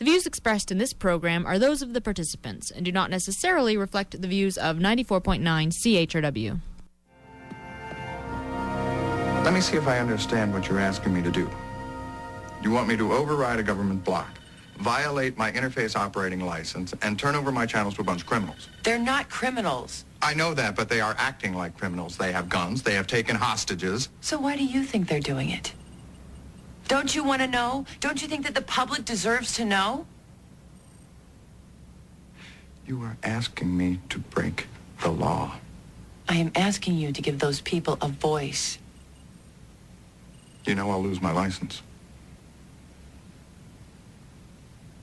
The views expressed in this program are those of the participants and do not necessarily reflect the views of 94.9 CHRW. Let me see if I understand what you're asking me to do. You want me to override a government block, violate my interface operating license, and turn over my channels to a bunch of criminals. They're not criminals. I know that, but they are acting like criminals. They have guns. They have taken hostages. So why do you think they're doing it? Don't you want to know? Don't you think that the public deserves to know? You are asking me to break the law. I am asking you to give those people a voice. You know I'll lose my license.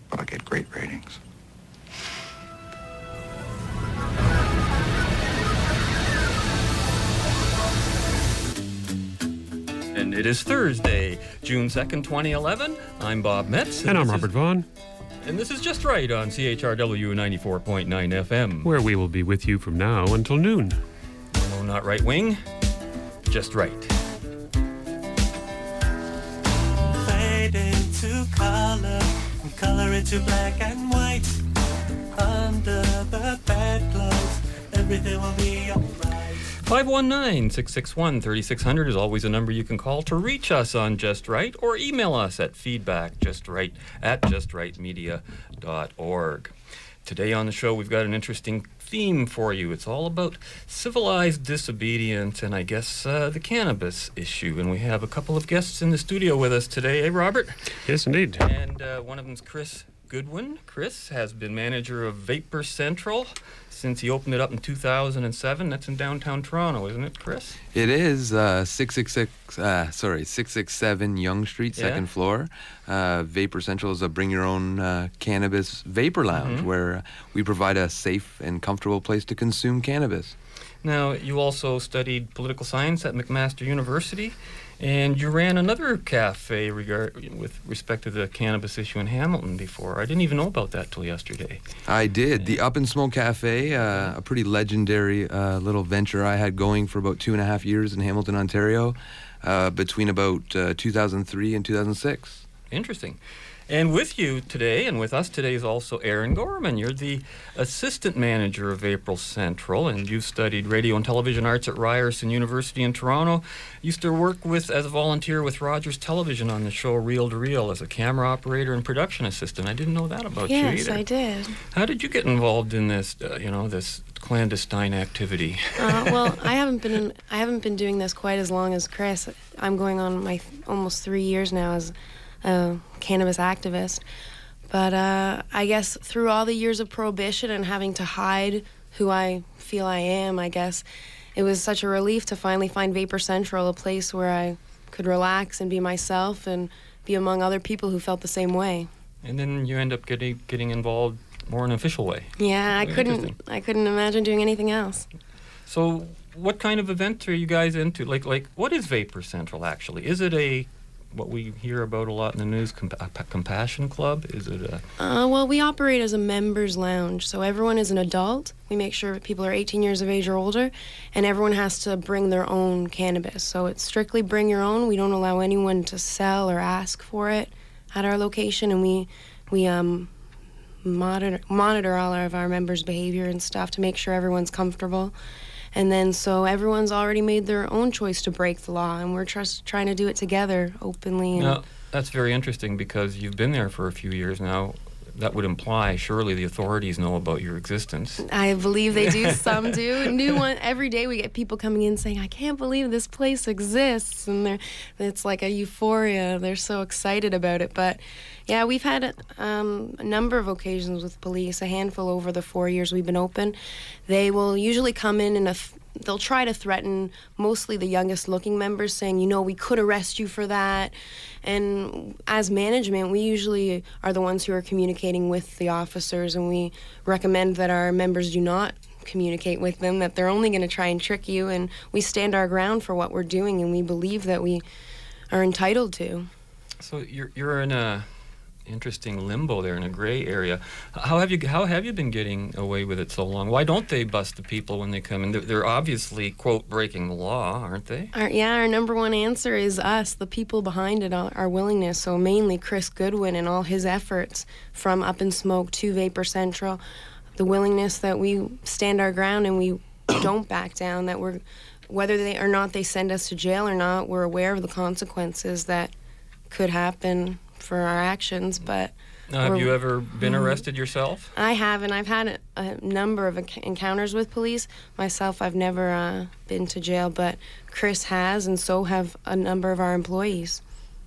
But I get great ratings. And it is Thursday, June 2nd, 2011. I'm Bob Metz. And I'm Robert is, Vaughn, And this is Just Right on CHRW 94.9 FM. where we will be with you from now until noon. No, not right wing, just right. fade into color color into black and white. Under the bedclothes, everything will be alright. 519 661 3600 is always a number you can call to reach us on Just Right or email us at feedback just right at justrightmedia.org. Today on the show, we've got an interesting theme for you. It's all about civilized disobedience and I guess uh, the cannabis issue. And we have a couple of guests in the studio with us today. Hey, Robert? Yes, indeed. And uh, one of them's Chris Goodwin. Chris has been manager of Vapor Central since he opened it up in 2007. That's in downtown Toronto, isn't it, Chris? It is uh, 666, uh, sorry, 667 Yonge Street, Yeah. second floor. Uh, Vapor Central is a bring your own uh, cannabis vapor lounge Mm-hmm. where we provide a safe and comfortable place to consume cannabis. Now, you also studied political science at McMaster University, and you ran another cafe regard, with respect to the cannabis issue in Hamilton before. I didn't even know about that till yesterday. I did. The Up in Smoke Cafe, uh, a pretty legendary uh, little venture I had going for about two and a half years in Hamilton, Ontario, uh, between about uh, 2003 and 2006. Interesting. And with you today, and with us today, is also Aaron Gorman. You're the assistant manager of Vapor Central, and you've studied radio and television arts at Ryerson University in Toronto. Used to work with as a volunteer with Rogers Television on the show Reel to Reel as a camera operator and production assistant. I didn't know that about you either. Yes. I did. How did you get involved in this? Uh, you know, this clandestine activity. Uh, well, I haven't been in, I haven't been doing this quite as long as Chris. I'm going on my th- almost three years now as a cannabis activist. But uh, I guess through all the years of prohibition and having to hide who I feel I am, I guess it was such a relief to finally find Vapor Central, a place where I could relax and be myself and be among other people who felt the same way. and then you end up getting getting involved more in an official way. Yeah, I couldn't. I couldn't imagine doing anything else. So, what kind of event are you guys into? Like, like what is Vapor Central actually? Is it a what we hear about a lot in the news, comp- compassion club? Is it a Uh, well, we operate as a members lounge, so everyone is an adult. We make sure people are 18 years of age or older, and everyone has to bring their own cannabis. So it's strictly bring your own. We don't allow anyone to sell or ask for it at our location, and we we um monitor monitor all of our members' behavior and stuff to make sure everyone's comfortable. And then so everyone's already made their own choice to break the law, and we're just trying to do it together openly. And Now, that's very interesting because you've been there for a few years now. That would imply surely the authorities know about your existence. I believe they do. Some do. New one every day. We get people coming in saying, "I can't believe this place exists," and they're, it's like a euphoria. They're so excited about it. But yeah, we've had um, a number of occasions with police. A handful over the four years we've been open. They will usually come in and th- they'll try to threaten mostly the youngest looking members, saying, "You know, we could arrest you for that." And as management, we usually are the ones who are communicating with the officers, and we recommend that our members do not communicate with them, that they're only going to try and trick you, and we stand our ground for what we're doing, and we believe that we are entitled to. So you're you're in a interesting limbo there in a gray area. How have you how have you been getting away with it so long? Why don't they bust the people when they come in? They're, they're obviously quote breaking the law, aren't they? Our, yeah, our number one answer is us, the people behind it, our, willingness. So mainly Chris Goodwin and all his efforts from Up in Smoke to Vapor Central, the willingness that we stand our ground and we don't back down. That we're whether they or not they send us to jail or not, we're aware of the consequences that could happen for our actions. But Now, have you ever been Mhm. arrested yourself? I have, and I've had a, a number of enc- encounters with police. Myself, I've never uh, been to jail, but Chris has, and so have a number of our employees.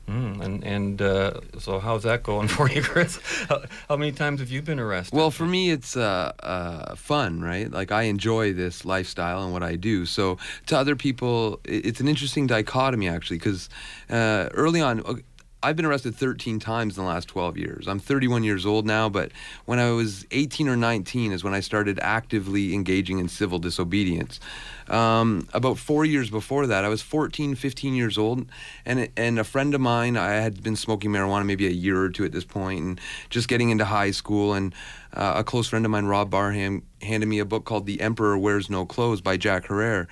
Mm, and and uh, so how's that going for you, Chris? How, how many times have you been arrested? Well, for me, it's uh, uh, fun, right? Like I enjoy this lifestyle and what I do. So to other people, it's an interesting dichotomy actually, because uh, early on. I've been arrested 13 times in the last 12 years. I'm 31 years old now, but when I was 18 or 19 is when I started actively engaging in civil disobedience. Um, about four years before that, I was 14, 15 years old, and and a friend of mine, I had been smoking marijuana maybe a year or two at this point, and just getting into high school, and uh, a close friend of mine, Rob Barham, handed me a book called The Emperor Wears No Clothes by Jack Herer.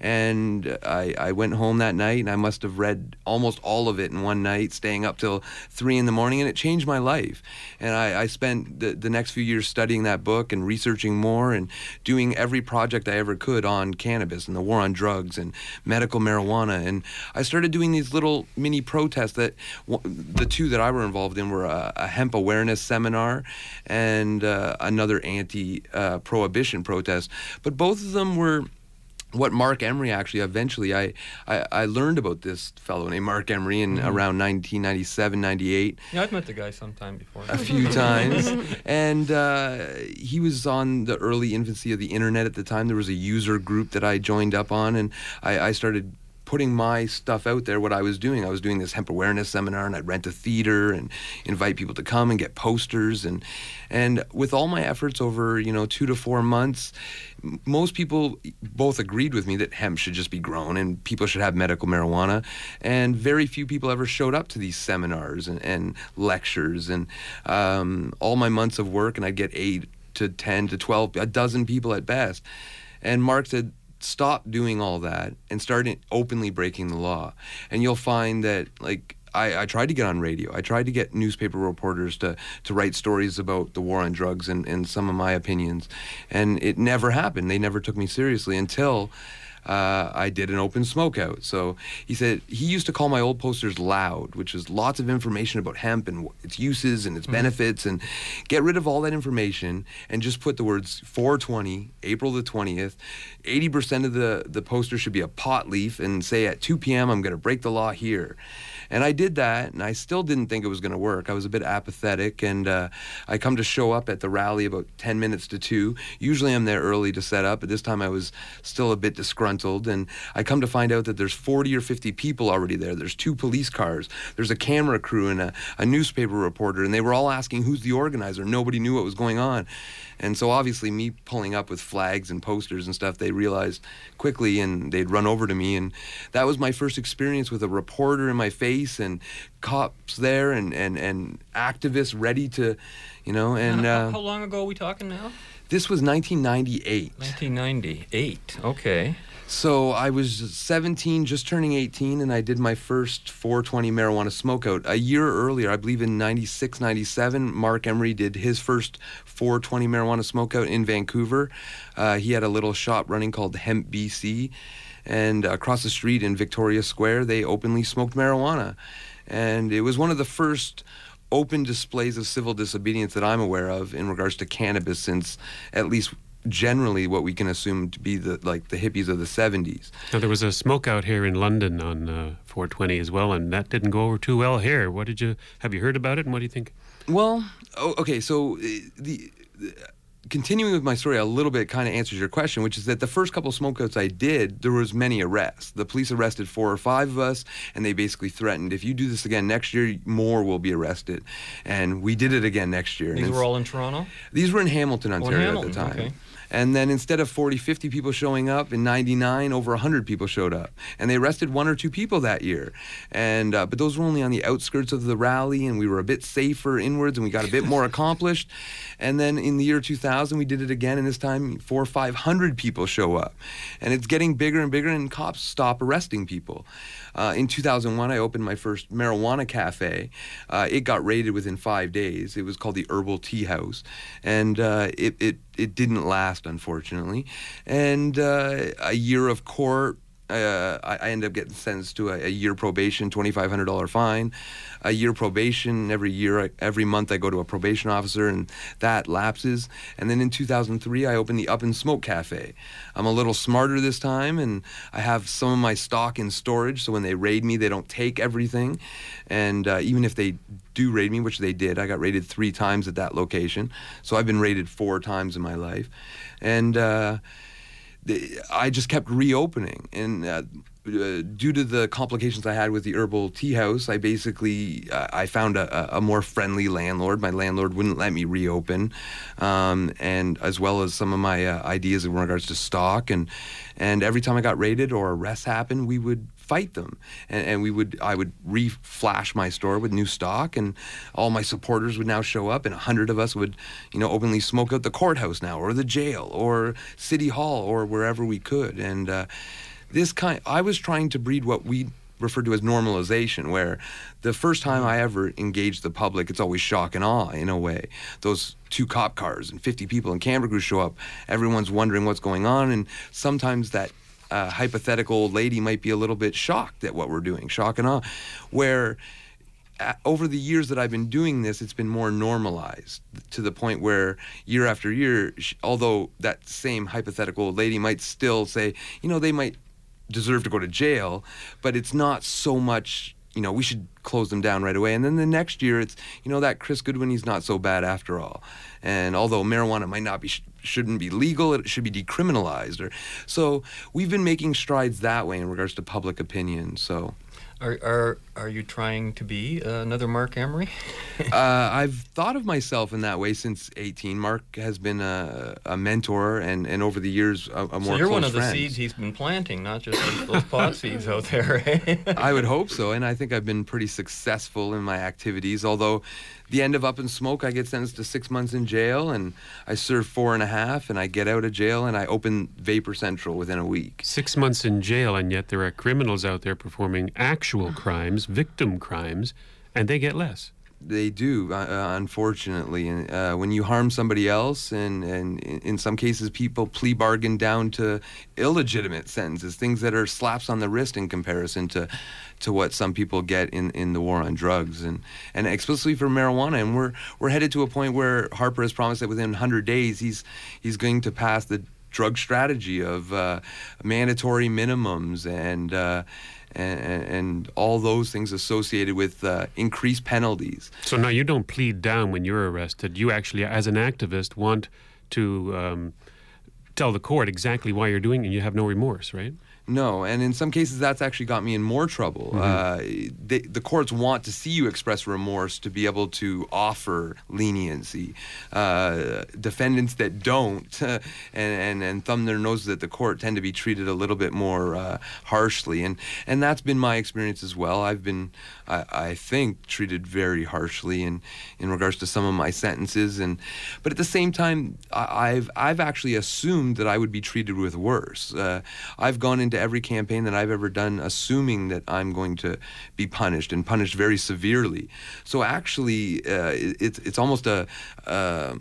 And I, I went home that night and I must have read almost all of it in one night, staying up till three in the morning, and it changed my life. And I, I spent the, the next few years studying that book and researching more and doing every project I ever could on cannabis and the war on drugs and medical marijuana. And I started doing these little mini protests that the two that I were involved in were a, a hemp awareness seminar and uh, another anti uh, prohibition protest. But both of them were what Marc Emery actually eventually I, I, I learned about this fellow named Marc Emery in Mhm. around 1997 98 yeah, I've met the guy sometime before. a few times. And uh, he was on the early infancy of the internet at the time. There was a user group that I joined up on and I, I started putting my stuff out there what I was doing. I was doing this hemp awareness seminar and I'd rent a theater and invite people to come and get posters. And and with all my efforts over you know two to four months most people both agreed with me that hemp should just be grown and people should have medical marijuana. And very few people ever showed up to these seminars and, and lectures. And um, all my months of work and i'd get eight to 10 to 12 a dozen people at best. And mark said stop doing all that and start openly breaking the law. And you'll find that like I, I tried to get on radio. I tried to get newspaper reporters to, to write stories about the war on drugs and, and some of my opinions. And it never happened. They never took me seriously until uh, I did an open smokeout. So he said he used to call my old posters loud, which is lots of information about hemp and its uses and its benefits, and get rid of all that information and just put the words 420, April the 20th. 80% of the, the poster should be a pot leaf and say at 2 p.m. I'm going to break the law here. And I did that, and I still didn't think it was going to work. I was a bit apathetic, and uh, I come to show up at the rally about 10 minutes to 2. Usually I'm there early to set up, but this time I was still a bit disgruntled. And I come to find out that there's 40 or 50 people already there. There's two police cars, there's a camera crew, and a, a newspaper reporter, and they were all asking who's the organizer. Nobody knew what was going on. And so obviously me pulling up with flags and posters and stuff, they realized quickly and they'd run over to me. And that was my first experience with a reporter in my face and cops there and, and, and activists ready to, you know, and how, uh, how long ago are we talking now? this was 1998. 1998. Okay. So I was 17, just turning 18, and I did my first 420 marijuana smokeout. A year earlier, I believe in 96, 97, Marc Emery did his first 420 marijuana smokeout in Vancouver. Uh, he had a little shop running called Hemp BC, and across the street in Victory Square, they openly smoked marijuana. And it was one of the first open displays of civil disobedience that I'm aware of in regards to cannabis since at least generally what we can assume to be the like the hippies of the 70s. Now, there was a smoke out here in London on uh, 420 as well, and that didn't go over too well here. What did you have you heard about it, and what do you think? Well, oh, okay, so uh, the, the continuing with my story a little bit kind of answers your question, which is that the first couple of smokeouts I did, there was many arrests. The police arrested four or five of us, and they basically threatened, if you do this again next year, more will be arrested. And we did it again next year. These were all in Toronto? These were in Hamilton, Oh, in Ontario Hamilton, at the time. okay. And then instead of 40, 50 people showing up in 99, over 100 people showed up. And they arrested one or two people that year. And uh, But those were only on the outskirts of the rally, and we were a bit safer inwards, and we got a bit more accomplished. And then in the year 2000, we did it again, and this time four or 500 people show up. And it's getting bigger and bigger, and cops stop arresting people. Uh, in 2001, I opened my first marijuana cafe. Uh, it got raided within five days. It was called the Herbal Tea House, and uh, it, it it didn't last, unfortunately. And uh, a year of court. Uh, I, I ended up getting sentenced to a, a year probation, twenty-five hundred dollar fine, a year probation. Every year, every month, I go to a probation officer, and that lapses. And then in 2003, I opened the Up in Smoke Cafe. I'm a little smarter this time, and I have some of my stock in storage, so when they raid me, they don't take everything. And uh, even if they do raid me, which they did, I got raided three times at that location. So I've been raided four times in my life, and. Uh, I just kept reopening, and uh, uh, due to the complications I had with the herbal tea house, I basically uh, I found a, a, more friendly landlord. My landlord wouldn't let me reopen, um, and as well as some of my uh, ideas in regards to stock and and every time I got raided or arrests happened, we would fight them, and, and we would I would reflash my store with new stock, and all my supporters would now show up, and a hundred of us would you know openly smoke out the courthouse now, or the jail, or city hall, or wherever we could, and uh, this kind I was trying to breed what we refer to as normalization, where the first time I ever engaged the public, it's always shock and awe in a way. Those two cop cars and 50 people in camera crews show up, everyone's wondering what's going on, and sometimes that uh, hypothetical old lady might be a little bit shocked at what we're doing, shock and awe, where uh, over the years that I've been doing this, it's been more normalized to the point where year after year, although that same hypothetical old lady might still say, you know, they might deserve to go to jail, but it's not so much you know, we should close them down right away. And then the next year, it's, you know, that Chris Goodwin, he's not so bad after all. And although marijuana might not be, shouldn't be legal, it should be decriminalized. Or so we've been making strides that way in regards to public opinion. So. Are, are, are you trying to be uh, another Marc Emery? uh, I've thought of myself in that way since 18. Marc has been a, a mentor and, and over the years a, a more So you're one of friend. the seeds he's been planting, not just those pot seeds out there. eh? I would hope so, and I think I've been pretty successful in my activities. Although, the end of Up in Smoke, I get sentenced to six months in jail, and I serve four and a half, and I get out of jail, and I open Vapor Central within a week. Six months in jail, and yet there are criminals out there performing actual crimes, victim crimes, and they get less. They do, uh, uh, unfortunately. And uh, when you harm somebody else, and, and in some cases, people plea bargain down to illegitimate sentences, things that are slaps on the wrist in comparison to, to what some people get in, in the war on drugs, and, and explicitly for marijuana. And we're we're headed to a point where Harper has promised that within 100 days, he's he's going to pass the drug strategy of uh, mandatory minimums and. And, and all those things associated with uh, increased penalties. So now you don't plead down when you're arrested. You actually, as an activist, want to um, tell the court exactly why you're doing it, and you have no remorse, right? No, and in some cases that's actually got me in more trouble. Uh, they, the courts want to see you express remorse to be able to offer leniency. Uh, defendants that don't and, and, and thumb their noses at the court tend to be treated a little bit more uh, harshly, and and that's been my experience as well. I've been, I, I think, treated very harshly in in regards to some of my sentences, and but at the same time, I, I've I've actually assumed that I would be treated with worse. Uh, I've gone into every campaign that I've ever done assuming that I'm going to be punished and punished very severely. So actually, uh, it, it's it's almost a. Uh,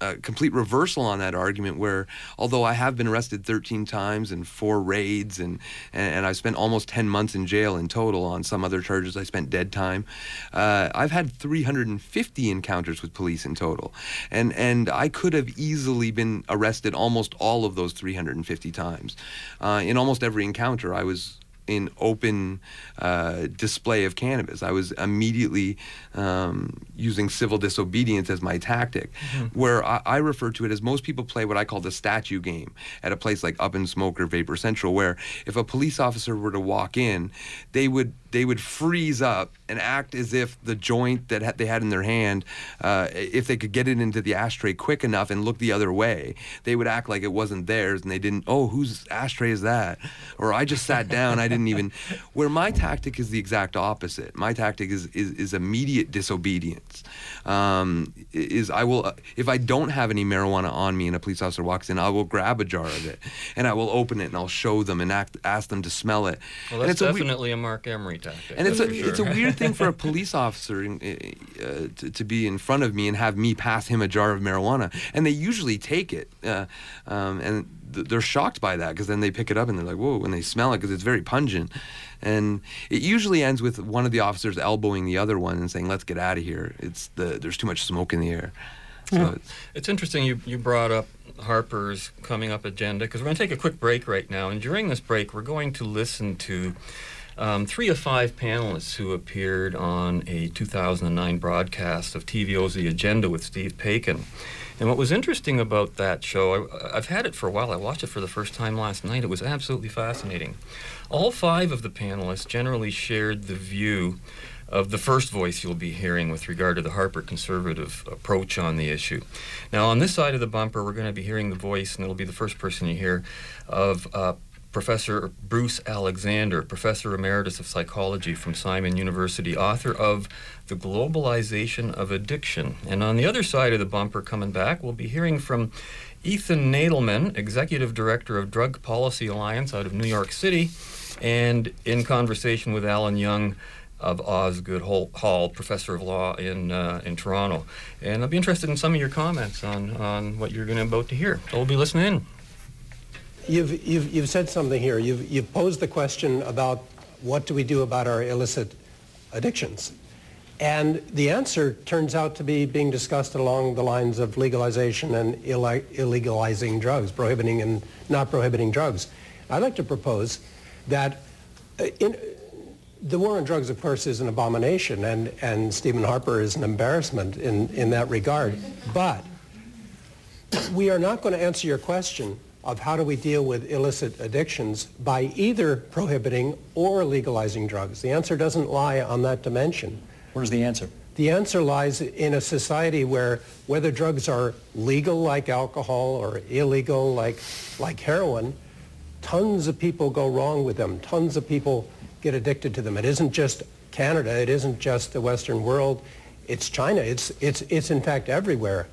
a complete reversal on that argument where although I have been arrested 13 times and four raids and, and, and I've spent almost 10 months in jail in total on some other charges I spent dead time uh, I've had 350 encounters with police in total. And and I could have easily been arrested almost all of those 350 times. Uh, in almost every encounter I was in open uh, display of cannabis. I was immediately um, using civil disobedience as my tactic, where I, I refer to it as most people play what I call the statue game at a place like Up in Smoke or Vapor Central, where if a police officer were to walk in, they would they would freeze up and act as if the joint that ha- they had in their hand, uh, if they could get it into the ashtray quick enough and look the other way, they would act like it wasn't theirs and they didn't. Oh, whose ashtray is that? Or I just sat down. I didn't even. Where my tactic is the exact opposite. My tactic is is, is immediate disobedience. Um, is I will if I don't have any marijuana on me and a police officer walks in, I will grab a jar of it and I will open it and I'll show them and act, ask them to smell it. Well, and that's it's a we- definitely a Marc Emery tactic. and it's a for it's a weird thing for a police officer uh, to, to be in front of me and have me pass him a jar of marijuana, and they usually take it, uh, um, and th- they're shocked by that because then they pick it up and they're like, whoa, when they smell it because it's very pungent, and it usually ends with one of the officers elbowing the other one and saying, let's get out of here. It's the there's too much smoke in the air. So it's, It's interesting you, you brought up Harper's coming up agenda because we're going to take a quick break right now. And during this break, we're going to listen to um, three of five panelists who appeared on a 2009 broadcast of TVO's The Agenda with Steve Paikin. And what was interesting about that show, I, I've had it for a while. I watched it for the first time last night. It was absolutely fascinating. All five of the panelists generally shared the view of the first voice you'll be hearing with regard to the Harper conservative approach on the issue. Now, on this side of the bumper, we're going to be hearing the voice, and it'll be the first person you hear, of uh, Professor Bruce Alexander, Professor Emeritus of Psychology from Simon University, author of The Globalization of Addiction. And on the other side of the bumper, coming back, we'll be hearing from Ethan Nadelmann, Executive Director of Drug Policy Alliance out of New York City, and in conversation with Alan Young of Osgoode Hall, professor of law in uh, in Toronto. And I'll be interested in some of your comments on, on what you're going to about to hear. So we'll be listening in. You've, you've, you've said something here. You've, you've posed the question about what do we do about our illicit addictions. And the answer turns out to be being discussed along the lines of legalization and illi- illegalizing drugs, prohibiting and not prohibiting drugs. I'd like to propose that uh, in, the war on drugs, of course, is an abomination, and, and Stephen Harper is an embarrassment in, in that regard. But we are not going to answer your question of how do we deal with illicit addictions by either prohibiting or legalizing drugs. The answer doesn't lie on that dimension. Where's the answer? The answer lies in a society where whether drugs are legal like alcohol or illegal like, like heroin, tons of people go wrong with them. Tons of people get addicted to them. It isn't just Canada. It isn't just the Western world. It's China. It's, it's, it's in fact everywhere.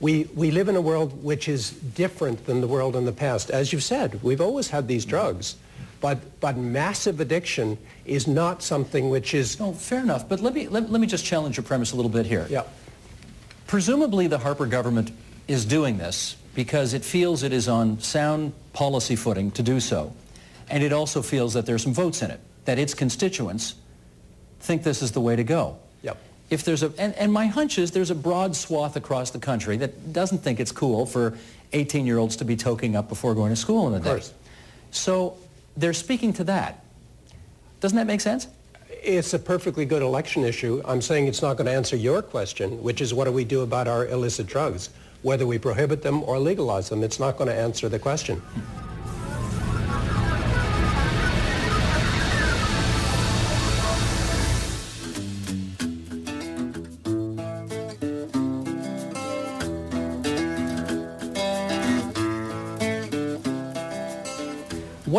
We, we live in a world which is different than the world in the past. As you've said, we've always had these drugs. But, but massive addiction is not something which is... No, fair enough. But let me, let, let me just challenge your premise a little bit here. Yeah. Presumably the Harper government is doing this because it feels it is on sound policy footing to do so. And it also feels that there's some votes in it, that its constituents think this is the way to go. If there's a, and, and my hunch is there's a broad swath across the country that doesn't think it's cool for 18-year-olds to be toking up before going to school in the day. course. So they're speaking to that. Doesn't that make sense? It's a perfectly good election issue. I'm saying it's not going to answer your question, which is what do we do about our illicit drugs? Whether we prohibit them or legalize them, it's not going to answer the question.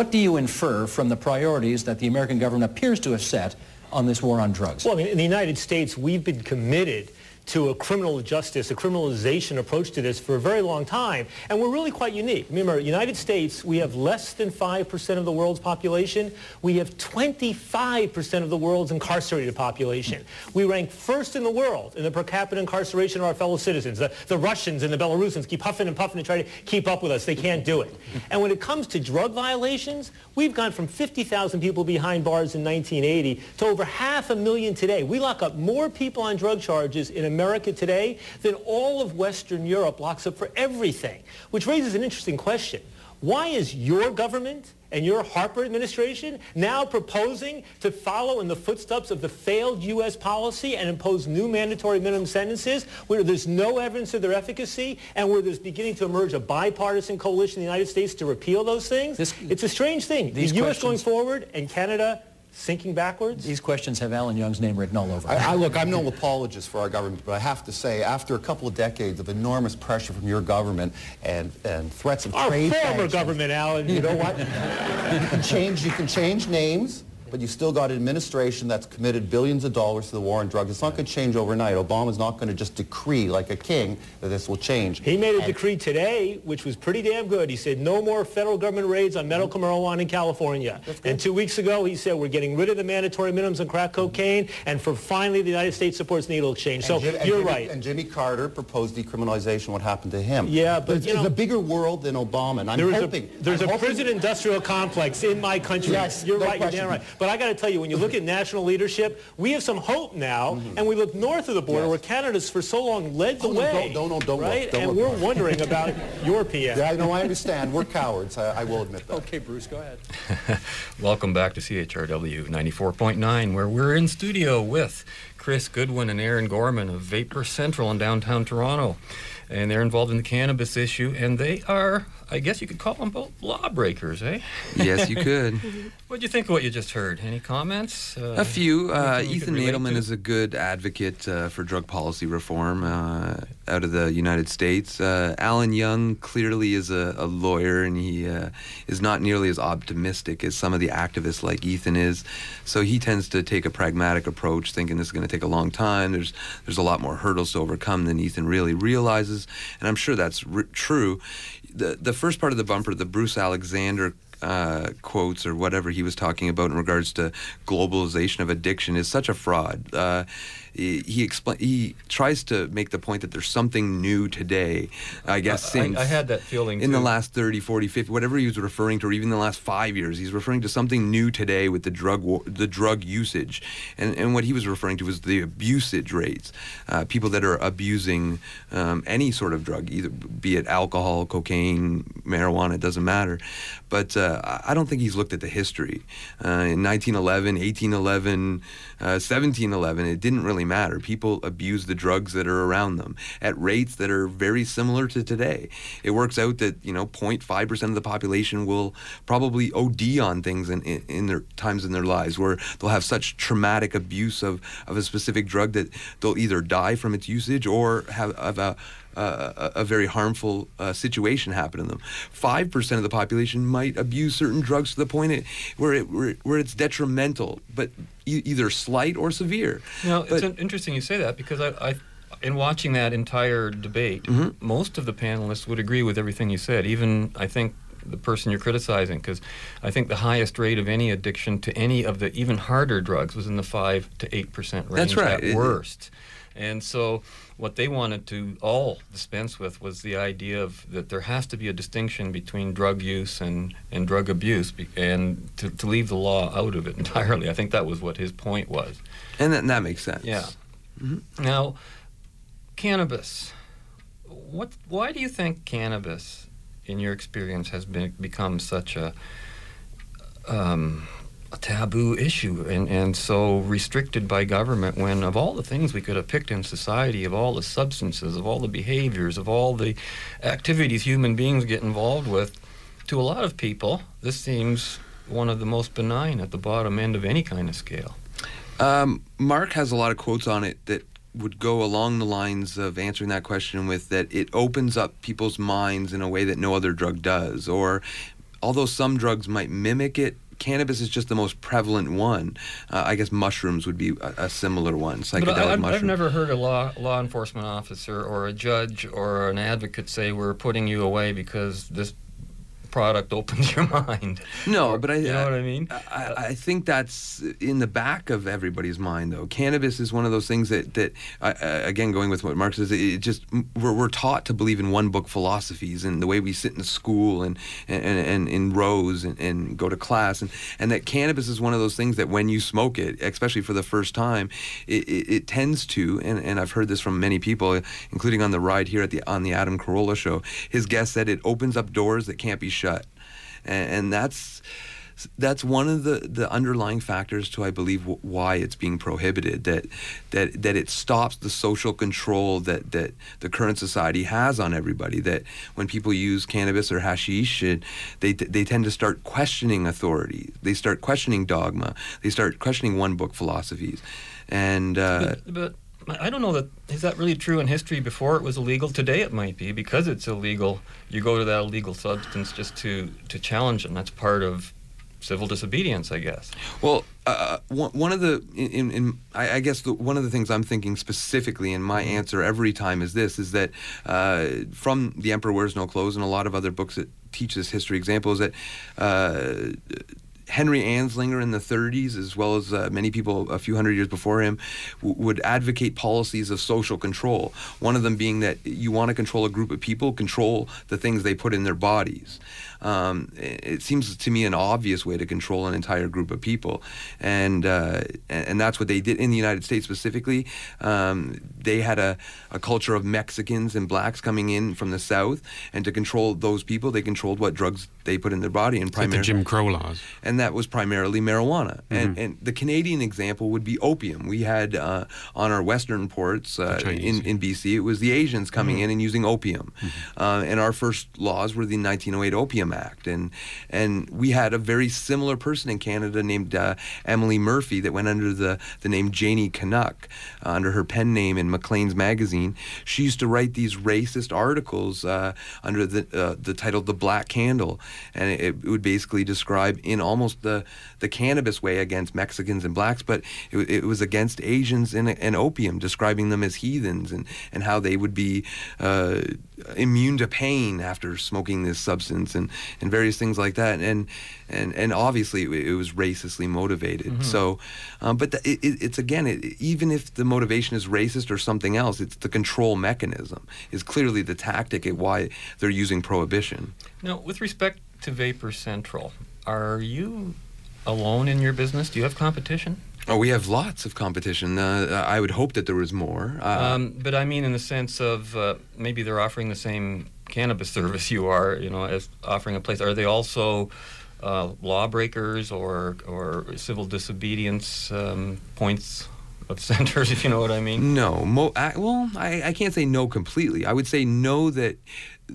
What do you infer from the priorities that the American government appears to have set on this war on drugs? Well, I mean, in the United States, we've been committed to a criminal justice, a criminalization approach to this for a very long time, and we're really quite unique. Remember, United States, we have less than 5% of the world's population. We have 25% of the world's incarcerated population. We rank first in the world in the per capita incarceration of our fellow citizens. The, the Russians and the Belarusians keep huffing and puffing to try to keep up with us. They can't do it. And when it comes to drug violations, we've gone from 50,000 people behind bars in 1980 to over half a million today. We lock up more people on drug charges in America today than all of Western Europe locks up for everything, which raises an interesting question. Why is your government and your Harper administration now proposing to follow in the footsteps of the failed U.S. policy and impose new mandatory minimum sentences where there's no evidence of their efficacy and where there's beginning to emerge a bipartisan coalition in the United States to repeal those things? This- it's a strange thing. The U.S. going forward and Canada sinking backwards? These questions have Alan Young's name written all over. I, I, look, I'm no apologist for our government, but I have to say, after a couple of decades of enormous pressure from your government and, and threats of Our trade former sanctions, government, Alan. you know what? you can change. You can change names. But you still got an administration that's committed billions of dollars to the war on drugs. It's not going to change overnight. Obama's not going to just decree like a king that this will change. He made a And- decree today, which was pretty damn good. He said no more federal government raids on medical mm-hmm. marijuana in California. And two weeks ago, he said we're getting rid of the mandatory minimums on crack mm-hmm. cocaine, and for finally, the United States supports needle exchange. So Jim- you're Jimmy- right. And Jimmy Carter proposed decriminalization. What happened to him? Yeah, but, there's, you know- a bigger world than Obama, and I'm There hoping. a, there's I'm a hoping- prison-industrial complex in my country. Yes, You're no right. You're damn right. But I got to tell you, when you look at national leadership, we have some hope now, mm-hmm. and we look north of the border, Yes. where Canada's for so long led the Oh, no, way. don't- don't- don't- don't look, don't and look. we're wondering about your PM. Yeah, I know. I understand. We're cowards. I, I will admit that. Okay, Bruce, go ahead. Welcome back to CHRW 94.9, where we're in studio with Chris Goodwin and Aaron Gorman of Vapor Central in downtown Toronto. And they're involved in the cannabis issue, and they are, I guess you could call them both lawbreakers, eh? Yes, you could. what do you think of what you just heard? Any comments? Uh, A few. Uh, Ethan Nadelmann to? is a good advocate uh, for drug policy reform uh, out of the United States. Uh, Alan Young clearly is a, a lawyer, and he uh, is not nearly as optimistic as some of the activists like Ethan is. So he tends to take a pragmatic approach, thinking this is going to take a long time. There's there's a lot more hurdles to overcome than Ethan really realizes, and I'm sure that's r- true. The the first part of the bumper, the Bruce Alexander uh, quotes or whatever he was talking about in regards to globalization of addiction is such a fraud. Uh, he he, expl- he tries to make the point that there's something new today. I guess I- I- since I had that feeling, in the last 30, 40, 50, whatever he was referring to, or even the last five years. He's referring to something new today with the drug war, the drug usage, and and what he was referring to was the abusage rates. Uh, people that are abusing um, any sort of drug, either be it alcohol, cocaine, marijuana, it doesn't matter. But uh, I don't think he's looked at the history. Uh, in 1911, 1811, uh, 1711, it didn't really matter. People abuse the drugs that are around them at rates that are very similar to today. It works out that you know 0.5 percent of the population will probably OD on things in, in, in their times in their lives where they'll have such traumatic abuse of, of a specific drug that they'll either die from its usage or have, have a uh, a, a very harmful uh, situation happen to them. Five percent of the population might abuse certain drugs to the point it, where it where, where it's detrimental, but e- either slight or severe. Now, But- it's in- interesting you say that because I, I, in watching that entire debate, Mm-hmm. most of the panelists would agree with everything you said. Even I think the person you're criticizing, because I think the highest rate of any addiction to any of the even harder drugs was in the five to eight percent range That's right. at It- worst. And so, what they wanted to all dispense with was the idea of that there has to be a distinction between drug use and, and drug abuse, and to, to leave the law out of it entirely. I think that was what his point was. and that, that makes sense. Yeah. Now, cannabis. What? Why do you think cannabis, in your experience, has been become such a um, a taboo issue and, and so restricted by government when of all the things we could have picked in society of all the substances of all the behaviors of all the activities human beings get involved with to a lot of people this seems one of the most benign at the bottom end of any kind of scale Um, Marc has a lot of quotes on it that would go along the lines of answering that question with that it opens up people's minds in a way that no other drug does. Or although some drugs might mimic it, cannabis is just the most prevalent one. Uh, I guess mushrooms would be a, a similar one. Psychedelic But I, I've, mushrooms. I've never heard a law law enforcement officer or a judge or an advocate say we're putting you away because this product opens your mind. No, but I, you know what I mean. I, I think that's in the back of everybody's mind, though. Cannabis is one of those things that, that uh, uh, again, going with what Marc says, it just we're, we're taught to believe in one book philosophies and the way we sit in school and and, and in rows and, and go to class, and, and that cannabis is one of those things that when you smoke it, especially for the first time, it, it, it tends to, and, and I've heard this from many people, including on the ride here at the on the Adam Carolla show. His guest said it opens up doors that can't be shut, and, and that's that's one of the, the underlying factors to I believe w- why it's being prohibited that that that it stops the social control that that the current society has on everybody that when people use cannabis or hashish it, they they tend to start questioning authority. They start questioning dogma. They start questioning one book philosophies. And uh, But, but I don't know that is that really true in history before it was illegal. Today it might be because it's illegal. You go to that illegal substance just to to challenge them. That's part of civil disobedience, I guess. Well, uh, one, one of the, in, in I, I guess the, one of the things I'm thinking specifically in my answer every time is this: is that uh, from The Emperor Wears No Clothes and a lot of other books that teach this history example is that. Uh, Henry Anslinger in the 30s, as well as uh, many people a few hundred years before him, w- would advocate policies of social control. One of them being that you want to control a group of people, control the things they put in their bodies. Um, it seems to me an obvious way to control an entire group of people, and uh, and and that's what they did in the United States specifically. Um, they had a, a culture of Mexicans and blacks coming in from the South, and to control those people, they controlled what drugs they put in their body, and It's like the Jim Crow laws. and that was primarily marijuana. And, Mhm. and the Canadian example would be opium. We had uh, on our western ports uh, in, in BC, it was the Asians coming in and using opium. Uh, and our first laws were the 1908 Opium Act. And, and we had a very similar person in Canada named uh, Emily Murphy that went under the, the name Janey Canuck, uh, under her pen name in Maclean's magazine. She used to write these racist articles uh, under the, uh, the title The Black Candle. And it, it would basically describe in almost the, the cannabis way against Mexicans and blacks, but it, it was against Asians and, and opium, describing them as heathens and, and how they would be uh, immune to pain after smoking this substance and, and various things like that. And and, and obviously it, it was racistly motivated. Mhm. So, um, but the, it- it's again, it, even if the motivation is racist or something else, it's the control mechanism is clearly the tactic at why they're using prohibition. Now, with respect to Vapor Central, are you alone in your business? Do you have competition? Oh, we have lots of competition. Uh, I would hope that there was more. Uh, um, but I mean, in the sense of uh, maybe they're offering the same cannabis service you are, you know, as offering a place. Are they also uh, lawbreakers or or civil disobedience um, points of centers, if you know what I mean? No, mo- I, well, I, I can't say no completely. I would say no that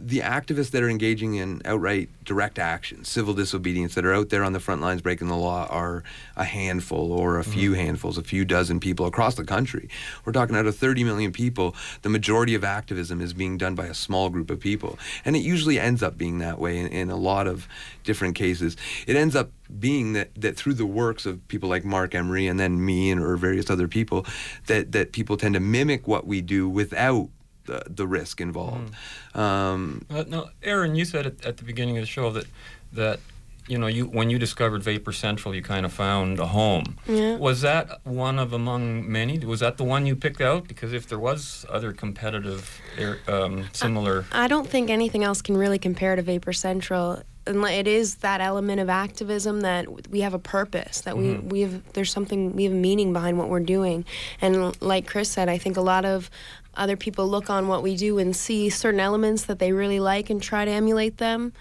the activists that are engaging in outright direct action, civil disobedience, that are out there on the front lines breaking the law are a handful or a few mm-hmm. handfuls, a few dozen people across the country. We're talking out of 30 million people, the majority of activism is being done by a small group of people. And it usually ends up being that way in, in a lot of different cases. It ends up being that, that through the works of people like Marc Emery and then me and or various other people, that, that people tend to mimic what we do without the, the risk involved. Um, Uh, no, Aaron, you said at, at the beginning of the show that that you know you when you discovered Vapor Central, you kind of found a home. Yeah. Was that one of among many? Was that the one you picked out? Because if there was other competitive, um, similar. I don't think anything else can really compare to Vapor Central. And it is that element of activism that we have a purpose, that we we have there's something we have meaning behind what we're doing. And like Chris said, I think a lot of other people look on what we do and see certain elements that they really like and try to emulate them,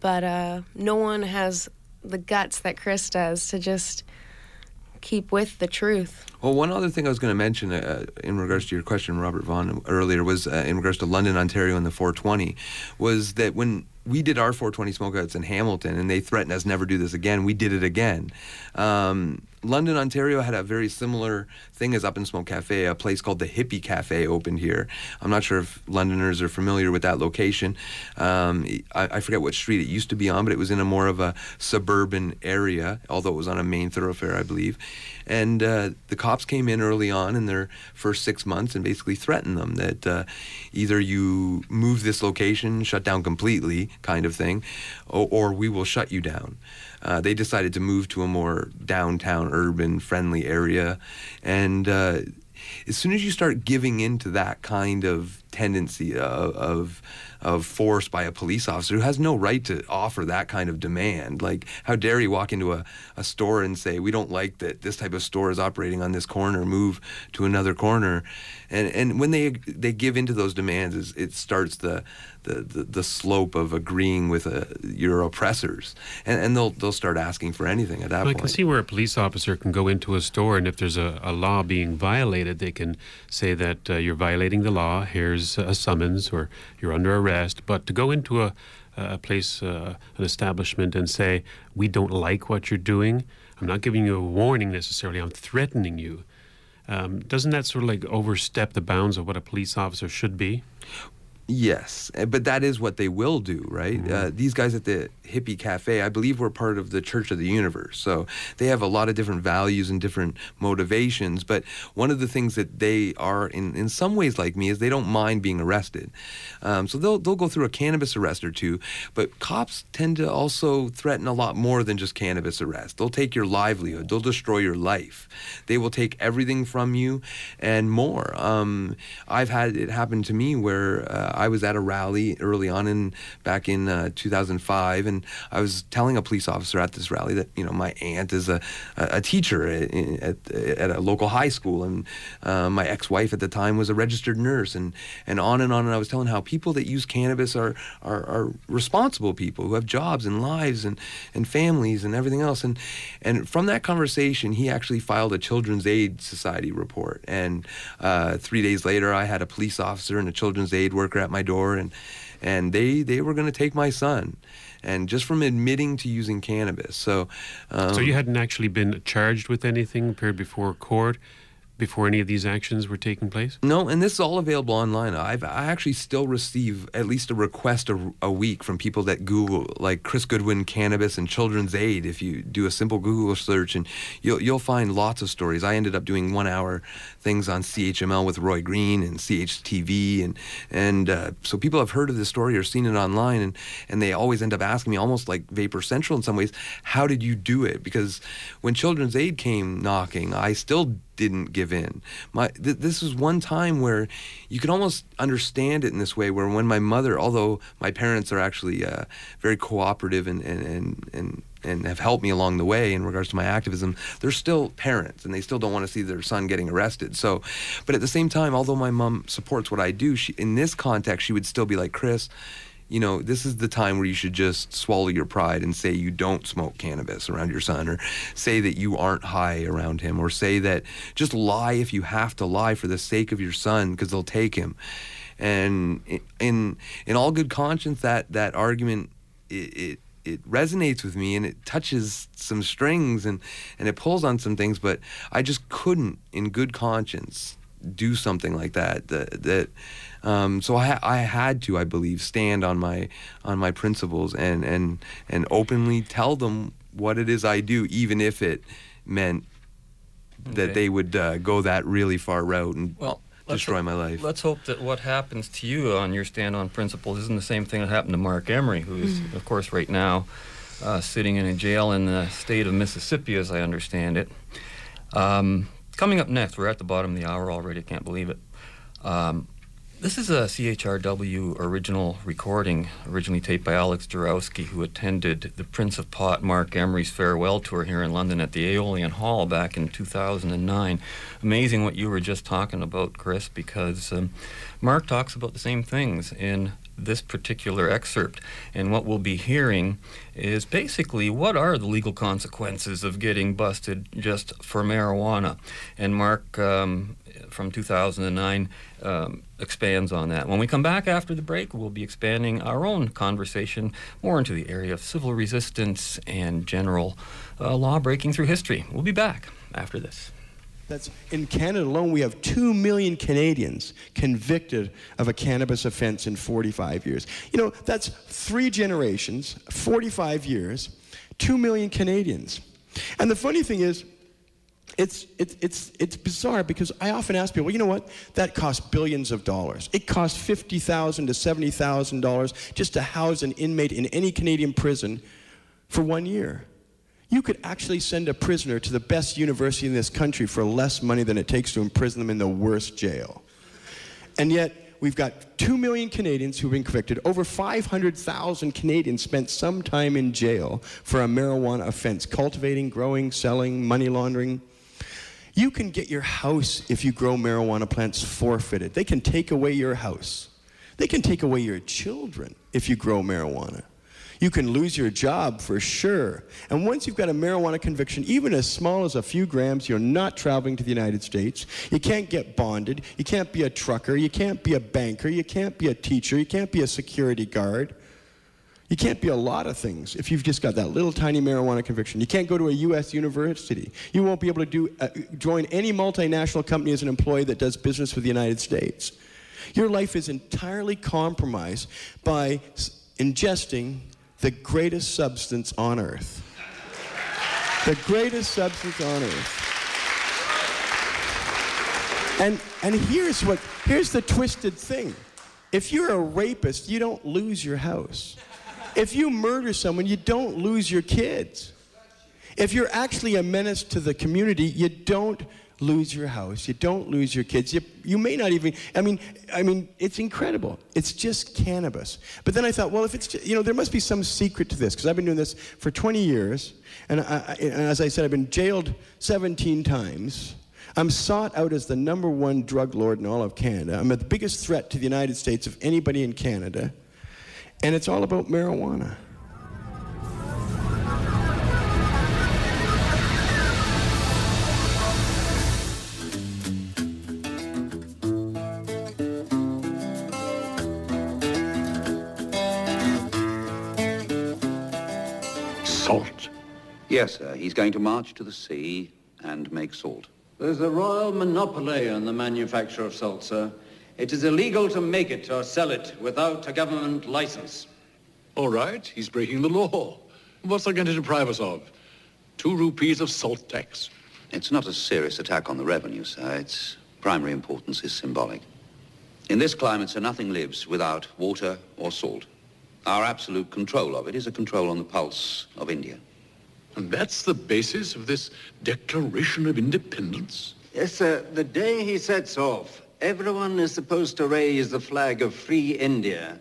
but uh, no one has the guts that Chris does to just keep with the truth. Well, one other thing I was going to mention uh, in regards to your question, Robert Vaughn, earlier was uh, in regards to London, Ontario, and the 420, was that when we did our 420 smokeouts in Hamilton and they threatened us never do this again, we did it again. Um, London, Ontario had a very similar thing as Up in Smoke Cafe, a place called the Hippie Cafe opened here. I'm not sure if Londoners are familiar with that location. Um, I, I forget what street it used to be on, but it was in a more of a suburban area, although it was on a main thoroughfare, I believe. And uh, the cops came in early on in their first six months and basically threatened them that uh, either you move this location, shut down completely, kind of thing, or, or we will shut you down. Uh, they decided to move to a more downtown, urban, friendly area. And uh, as soon as you start giving into that kind of tendency of, of of force by a police officer who has no right to offer that kind of demand. Like, how dare you walk into a, a store and say, we don't like that this type of store is operating on this corner, move to another corner. And, and when they they give into those demands, it starts the, the, the, the slope of agreeing with uh, your oppressors. And, and they'll, they'll start asking for anything at that Well, I can see where a police officer can go into a store, and if there's a, a law being violated, they can say that uh, you're violating the law. Here's a summons, or you're under arrest. But to go into a, a place, uh, an establishment, and say we don't like what you're doing, I'm not giving you a warning necessarily. I'm threatening you. Um, doesn't that sort of like overstep the bounds of what a police officer should be? Yes, eh, but that is what they will do, right? Uh, these guys at the Hippie Cafe, I believe, were part of the Church of the Universe. So they have a lot of different values and different motivations. But one of the things that they are, in, in some ways, like me, is they don't mind being arrested. Um, so they'll, they'll go through a cannabis arrest or two. But cops tend to also threaten a lot more than just cannabis arrest. They'll take your livelihood, they'll destroy your life, they will take everything from you and more. Um, I've had it happen to me where uh, I was at a rally early on in back in uh, 2005, and I was telling a police officer at this rally that you know my aunt is a, a, teacher at, at, at a local high school, and uh, my ex-wife at the time was a registered nurse, and and on and on. And I was telling how people that use cannabis are are, are responsible people who have jobs and lives and and families and everything else, and and from that conversation, he actually filed a Children's Aid Society report, and uh, three days later, I had a police officer and a Children's Aid worker at my door, and and they they were going to take my son, and just from admitting to using cannabis. So, um, so you hadn't actually been charged with anything, appeared before court, before any of these actions were taking place? No, and this is all available online. I've I actually still receive at least a request a, a week from people that Google like Chris Goodwin cannabis and Children's Aid. If you do a simple Google search, and you'll you'll find lots of stories. I ended up doing one hour things on CHML with Roy Green and CHTV, and and uh, so people have heard of this story or seen it online, and and they always end up asking me, almost like Vapor Central in some ways, how did you do it? Because when Children's Aid came knocking, I still didn't give in. My th- this was one time where you could almost understand it in this way, where when my mother, although my parents are actually uh, very cooperative and and and and and have helped me along the way in regards to my activism, they're still parents and they still don't want to see their son getting arrested. So, but at the same time, although my mom supports what I do, she, in this context, she would still be like, Chris, you know, this is the time where you should just swallow your pride and say you don't smoke cannabis around your son, or say that you aren't high around him, or say that just lie if you have to lie for the sake of your son because they'll take him. And in in all good conscience, that that argument it, it it resonates with me and it touches some strings and and it pulls on some things, but I just couldn't, in good conscience, do something like that. That that. Um, so I, I had to, I believe, stand on my on my principles and and and openly tell them what it is I do, even if it meant that they would uh, go that really far route and Well, destroy hope- my life. Let's hope that what happens to you on your stand on principles isn't the same thing that happened to Marc Emery, who is, Mm. of course, right now uh, sitting in a jail in the state of Mississippi, as I understand it. Um, coming up next, we're at the bottom of the hour already. I can't believe it. Um, this is a CHRW original recording, originally taped by Alex Jarowski, who attended the Prince of Pot Marc Emery's farewell tour here in London at the Aeolian Hall back in 2009. Amazing what you were just talking about, Chris, because um, Marc talks about the same things in this particular excerpt. And what we'll be hearing is basically what are the legal consequences of getting busted just for marijuana. And Marc, um, from 2009, um, expands on that. When we come back after the break, we'll be expanding our own conversation more into the area of civil resistance and general uh, law breaking through history. We'll be back after this. That's in Canada alone, we have 2 million Canadians convicted of a cannabis offense in 45 years. You know, that's three generations, 45 years, 2 million Canadians. And the funny thing is, it's, it's, it's, it's bizarre because I often ask people, well, you know what? That costs billions of dollars. It costs 50,000 to $70,000 just to house an inmate in any Canadian prison for one year. You could actually send a prisoner to the best university in this country for less money than it takes to imprison them in the worst jail. And yet, we've got 2 million Canadians who've been convicted. Over 500,000 Canadians spent some time in jail for a marijuana offense cultivating, growing, selling, money laundering. You can get your house, if you grow marijuana plants, forfeited. They can take away your house. They can take away your children if you grow marijuana. You can lose your job for sure. And once you've got a marijuana conviction, even as small as a few grams, you're not traveling to the United States. You can't get bonded. You can't be a trucker. You can't be a banker. You can't be a teacher. You can't be a security guard. You can't be a lot of things if you've just got that little tiny marijuana conviction. You can't go to a U.S. university. You won't be able to do, uh, join any multinational company as an employee that does business with the United States. Your life is entirely compromised by ingesting the greatest substance on earth. The greatest substance on earth. And, and here's, what, here's the twisted thing. If you're a rapist, you don't lose your house. If you murder someone, you don't lose your kids. If you're actually a menace to the community, you don't lose your house. You don't lose your kids. You, you may not even, I mean, I mean, it's incredible. It's just cannabis. But then I thought, well, if it's, you know, there must be some secret to this, because I've been doing this for 20 years. And, I, and as I said, I've been jailed 17 times. I'm sought out as the number one drug lord in all of Canada. I'm the biggest threat to the United States of anybody in Canada. And it's all about marijuana. Salt. Yes, sir. He's going to march to the sea and make salt. There's a royal monopoly on the manufacture of salt, sir. It is illegal to make it or sell it without a government license. All right, he's breaking the law. What's that going to deprive us of? Two rupees of salt tax. It's not a serious attack on the revenue, sir. Its primary importance is symbolic. In this climate, sir, nothing lives without water or salt. Our absolute control of it is a control on the pulse of India. And that's the basis of this Declaration of Independence? Yes, sir. The day he sets off, everyone is supposed to raise the flag of free India.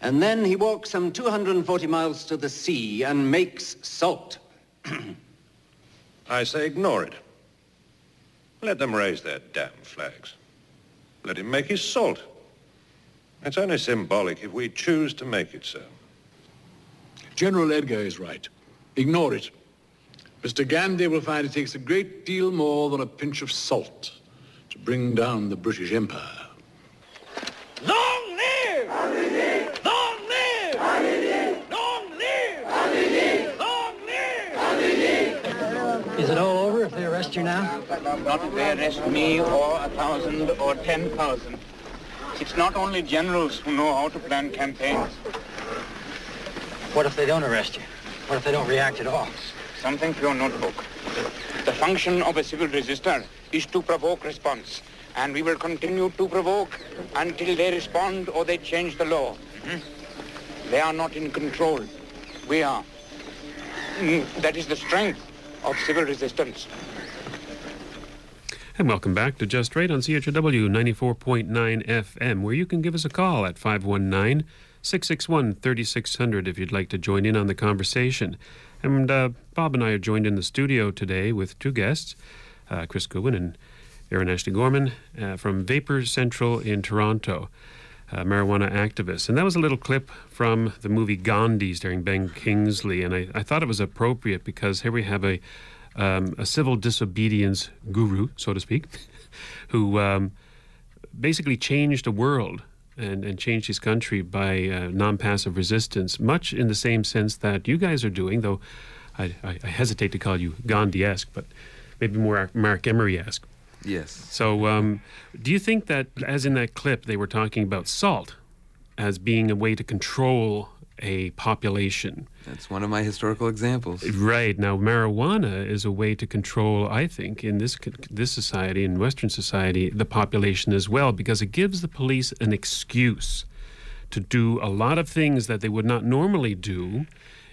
And then he walks some 240 miles to the sea and makes salt. I say ignore it. Let them raise their damn flags. Let him make his salt. It's only symbolic if we choose to make it so. General Edgar is right. Ignore it. Mr. Gandhi will find it takes a great deal more than a pinch of salt to bring down the British Empire. Long live! Long live! Long live! Long live! Is it all over if they arrest you now? Not if they arrest me or a thousand or ten thousand. It's not only generals who know how to plan campaigns. What if they don't arrest you? What if they don't react at all? Something for your notebook. The function of a civil resistor is to provoke response. And we will continue to provoke until they respond or they change the law. Mhm. They are not in control. We are. Mm, That is the strength of civil resistance. And welcome back to Just Right on CHRW 94.9 FM, where you can give us a call at 519 661 3600 if you'd like to join in on the conversation. And uh, Bob and I are joined in the studio today with two guests, uh, Chris Goodwin and Aaron Ashley Gorman uh, from Vapor Central in Toronto, marijuana activists. And that was a little clip from the movie Gandhi starring Ben Kingsley. And I, I thought it was appropriate because here we have a, um, a civil disobedience guru, so to speak, who um, basically changed the world and, and changed his country by uh, non passive resistance, much in the same sense that you guys are doing, though I, I, I hesitate to call you Gandhi esque, but maybe more Marc Emery esque. Yes. So, um, do you think that, as in that clip, they were talking about salt as being a way to control a population? That's one of my historical examples. Right now, marijuana is a way to control. I think in this this society, in Western society, the population as well, because it gives the police an excuse to do a lot of things that they would not normally do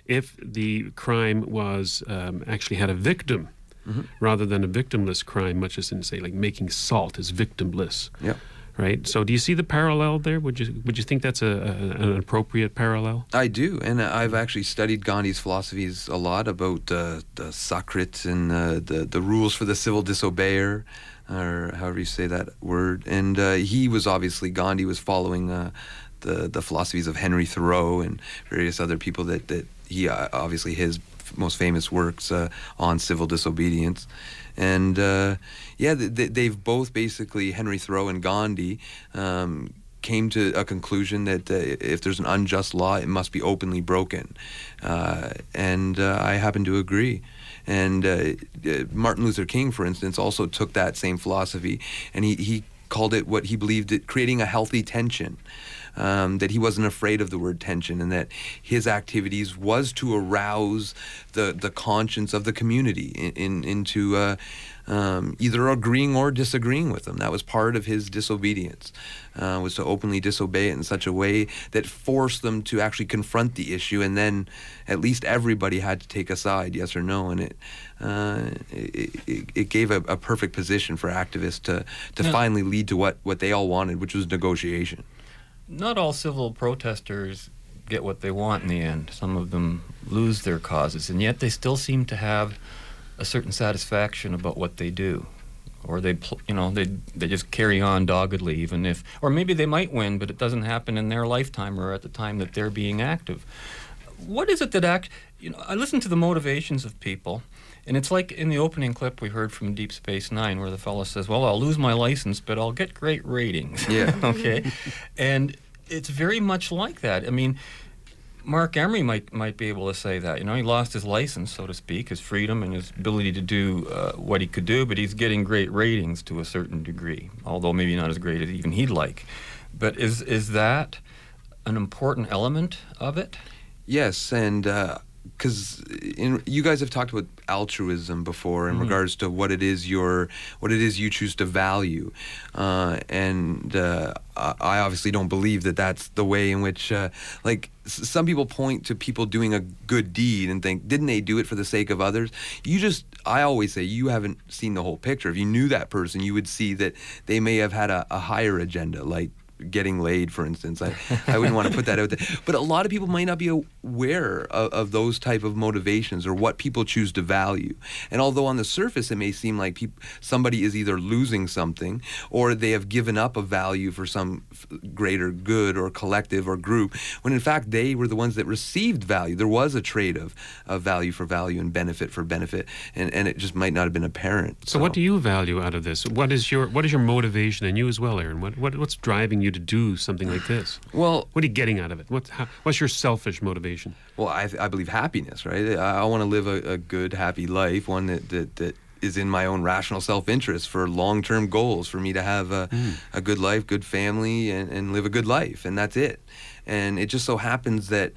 if the crime was um, actually had a victim. Mhm. Rather than a victimless crime, much as in say like making salt is victimless. Yep. Right? So, do you see the parallel there? Would you would you think that's a, a an appropriate parallel? I do, and I've actually studied Gandhi's philosophies a lot about uh, the Sakrit and uh, the the rules for the civil disobeyer, or however you say that word. And uh, he was obviously Gandhi was following uh, the the philosophies of Henry Thoreau and various other people that that he uh, obviously his most famous works uh, on civil disobedience. And uh, yeah, they, they've both basically Henry Thoreau and Gandhi. Um, came to a conclusion that uh, if there's an unjust law, it must be openly broken. Uh, and uh, I happen to agree. And uh, uh, Martin Luther King, for instance, also took that same philosophy and he, he called it what he believed it creating a healthy tension. Um, that he wasn't afraid of the word tension and that his activities was to arouse the, the conscience of the community in, in into uh, um, either agreeing or disagreeing with them. That was part of his disobedience, uh, was to openly disobey it in such a way that forced them to actually confront the issue, and then at least everybody had to take a side, yes or no, and it uh, it, it, it, gave a, a, perfect position for activists to to finally lead to what what they all wanted, which was negotiation. Not all civil protesters get what they want in the end. Some of them lose their causes, and yet they still seem to have a certain satisfaction about what they do or they you know they they just carry on doggedly even if or maybe they might win but it doesn't happen in their lifetime or at the time that they're being active what is it that act you know i listen to the motivations of people and it's like in the opening clip we heard from Deep Space Nine, where the fellow says, "Well, I'll lose my license, but I'll get great ratings." Yeah. okay. and it's very much like that. I mean, Marc Emery might might be able to say that. You know, he lost his license, so to speak, his freedom and his ability to do uh, what he could do, but he's getting great ratings to a certain degree, although maybe not as great as even he'd like. But is is that an important element of it? Yes, and uh, because you guys have talked about altruism before in mm-hmm. regards to what it is your what it is you choose to value, uh, and uh, I obviously don't believe that that's the way in which uh, like some people point to people doing a good deed and think didn't they do it for the sake of others? You just i always say you haven't seen the whole picture. If you knew that person you would see that they may have had a, a higher agenda like getting laid, for instance. I, I wouldn't want to put that out there. But a lot of people might not be aware of, of, those type of motivations or what people choose to value. And although on the surface it may seem like peop- somebody is either losing something or they have given up a value for some greater good or collective or group, when in fact they were the ones that received value. There was a trade of, of value for value and benefit for benefit, and, and it just might not have been apparent. So, so what do you value out of this? What is your what is your motivation, and you as well, Aaron? What, what what's driving you to do something like this? Well, what are you getting out of it? What's how, what's your selfish motivation? Well, I, I believe happiness, right? I, I want to live a, a, good, happy life, one that that, that is in my own rational self-interest for long-term goals for me to have a, mm. a good life good family and, and live a good life and that's it and it just so happens that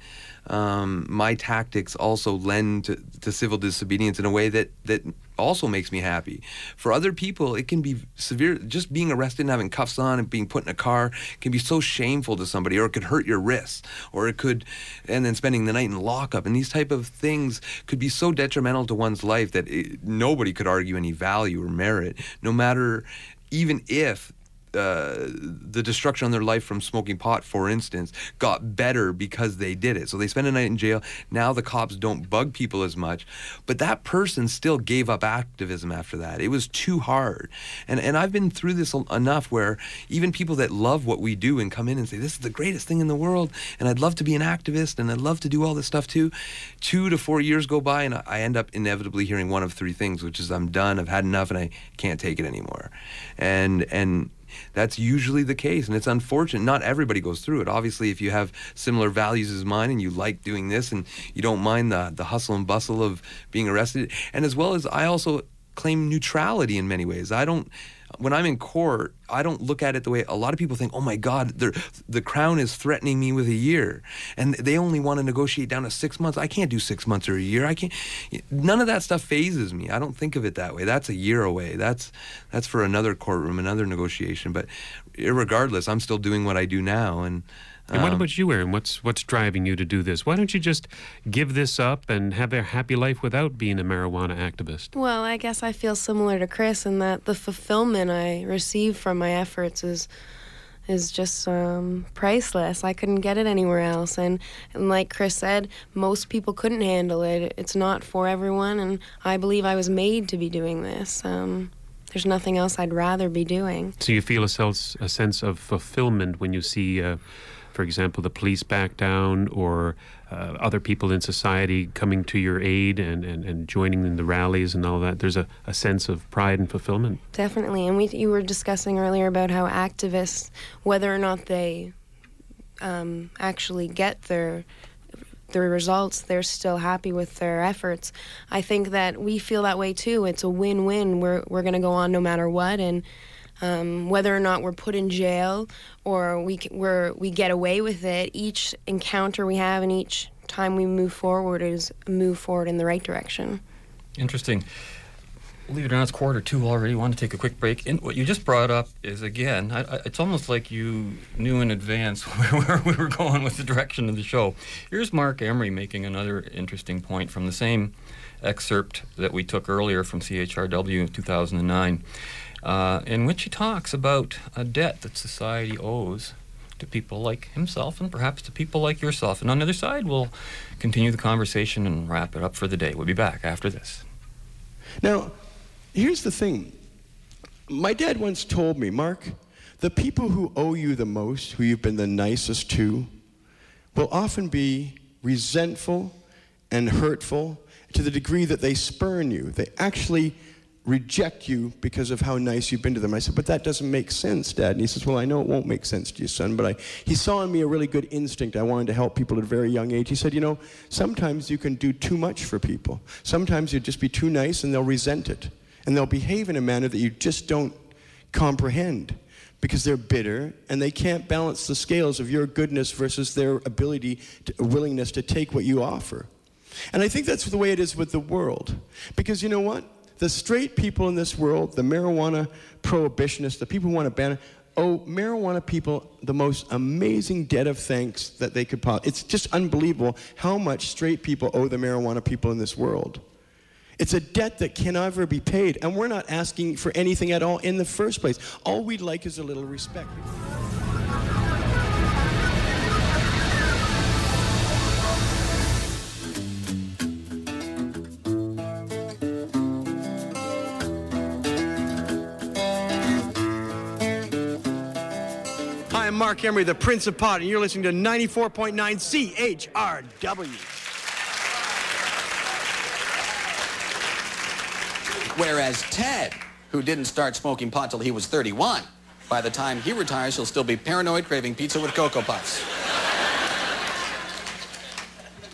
um, my tactics also lend to, to, civil disobedience in a way that that also makes me happy. For other people, it can be severe. Just being arrested and having cuffs on and being put in a car can be so shameful to somebody, or it could hurt your wrists, or it could, and then spending the night in lockup, and these type of things could be so detrimental to one's life that it, nobody could argue any value or merit, no matter even if the destruction on their life from smoking pot, for instance, got better because they did it. So they spend a night in jail. Now the cops don't bug people as much, but that person still gave up activism after that. It was too hard, and and I've been through this enough where even people that love what we do and come in and say this is the greatest thing in the world, and I'd love to be an activist and I'd love to do all this stuff too. Two to four years go by, and I end up inevitably hearing one of three things, which is I'm done, I've had enough, and I can't take it anymore, and and that's usually the case, and it's unfortunate. Not everybody goes through it. Obviously, if you have similar values as mine and you like doing this and you don't mind the the hustle and bustle of being arrested, and as well as I also claim neutrality in many ways. I don't when I'm in court, I don't look at it the way a lot of people think. Oh my God, the crown is threatening me with a year, and they only want to negotiate down to six months. I can't do six months or a year. I can't. None of that stuff phases me. I don't think of it that way. That's a year away. That's that's for another courtroom, another negotiation. But regardless, I'm still doing what I do now, and and what um, about you, Aaron? What's what's driving you to do this? Why don't you just give this up and have a happy life without being a marijuana activist? Well, I guess I feel similar to Chris in that the fulfillment I receive from my efforts is is just um, priceless. I couldn't get it anywhere else. And, and like Chris said, most people couldn't handle it. It's not for everyone, and I believe I was made to be doing this. Um, there's nothing else I'd rather be doing. So you feel a, sense, a sense of fulfillment when you see, uh, for example, the police back down or uh, other people in society coming to your aid and, and, and joining in the rallies and all that. There's a, a sense of pride and fulfillment. Definitely. And we, you were discussing earlier about how activists, whether or not they um, actually get their the results, they're still happy with their efforts. I think that we feel that way too. It's a win-win. We're we're going to go on no matter what, and um, whether or not we're put in jail or we we're, we get away with it. Each encounter we have and each time we move forward is a move forward in the right direction. Interesting. Believe it or not, it's quarter two already. Want to take a quick break. And what you just brought up is again, I, I, it's almost like you knew in advance where we were going with the direction of the show. Here's Marc Emery making another interesting point from the same excerpt that we took earlier from CHRW in 2009, uh, in which he talks about a debt that society owes to people like himself and perhaps to people like yourself. And on the other side, we'll continue the conversation and wrap it up for the day. We'll be back after this. Now, here's the thing. My dad once told me, Marc, the people who owe you the most, who you've been the nicest to, will often be resentful and hurtful to the degree that they spurn you. They actually reject you because of how nice you've been to them. I said, but that doesn't make sense, Dad. And he says, well, I know it won't make sense to you, son, but I, he saw in me a really good instinct. I wanted to help people at a very young age. He said, you know, sometimes you can do too much for people. Sometimes you just be too nice and they'll resent it. And they'll behave in a manner that you just don't comprehend because they're bitter and they can't balance the scales of your goodness versus their ability, to, willingness to take what you offer. And I think that's the way it is with the world. Because you know what? The straight people in this world, the marijuana prohibitionists, the people who want to ban it, owe marijuana people the most amazing debt of thanks that they could possibly. It's just unbelievable how much straight people owe the marijuana people in this world. It's a debt that can never be paid, and we're not asking for anything at all in the first place. All we'd like is a little respect. Marc Emery, the Prince of Pot, and you're listening to 94.9 CHRW. Whereas Ted, who didn't start smoking pot till he was 31, by the time he retires, he'll still be paranoid, craving pizza with Cocoa Puffs.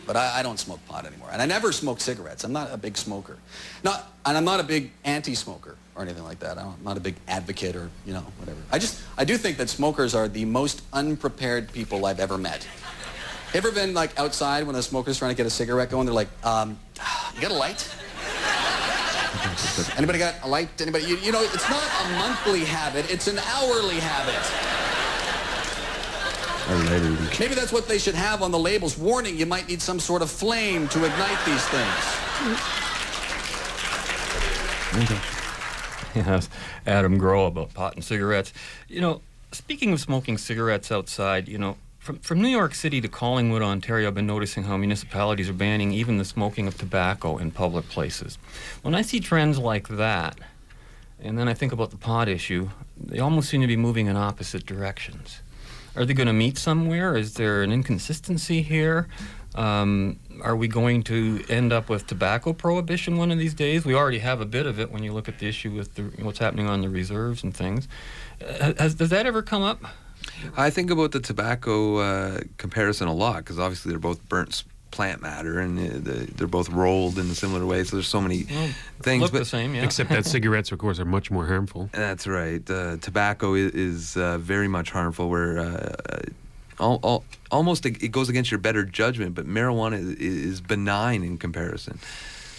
But I, I, don't smoke pot anymore. And I never smoked cigarettes. I'm not a big smoker. Not, and I'm not a big anti-smoker or anything like that. I'm not a big advocate or, you know, whatever. I just, I do think that smokers are the most unprepared people I've ever met. Ever been, like, outside when a smoker's trying to get a cigarette going? They're like, um, you got a light? Anybody got a light? Anybody? You, you know, it's not a monthly habit. It's an hourly habit. Maybe that's what they should have on the labels. Warning, you might need some sort of flame to ignite these things. Yes, Adam Growe about pot and cigarettes. You know, speaking of smoking cigarettes outside, you know, from, from New York City to Collingwood, Ontario, I've been noticing how municipalities are banning even the smoking of tobacco in public places. When I see trends like that, and then I think about the pot issue, they almost seem to be moving in opposite directions. Are they going to meet somewhere? Is there an inconsistency here? Um, are we going to end up with tobacco prohibition one of these days? We already have a bit of it when you look at the issue with the, what's happening on the reserves and things. Uh, has, does that ever come up? I think about the tobacco uh, comparison a lot because obviously they're both burnt plant matter, and uh, they're both rolled in a similar way. So there's so many well, things. Look but, the same, yeah. Except that cigarettes, of course, are much more harmful. That's right. Uh, tobacco is, is uh, very much harmful. Where uh, all, all, almost it goes against your better judgment, but marijuana is, is benign in comparison.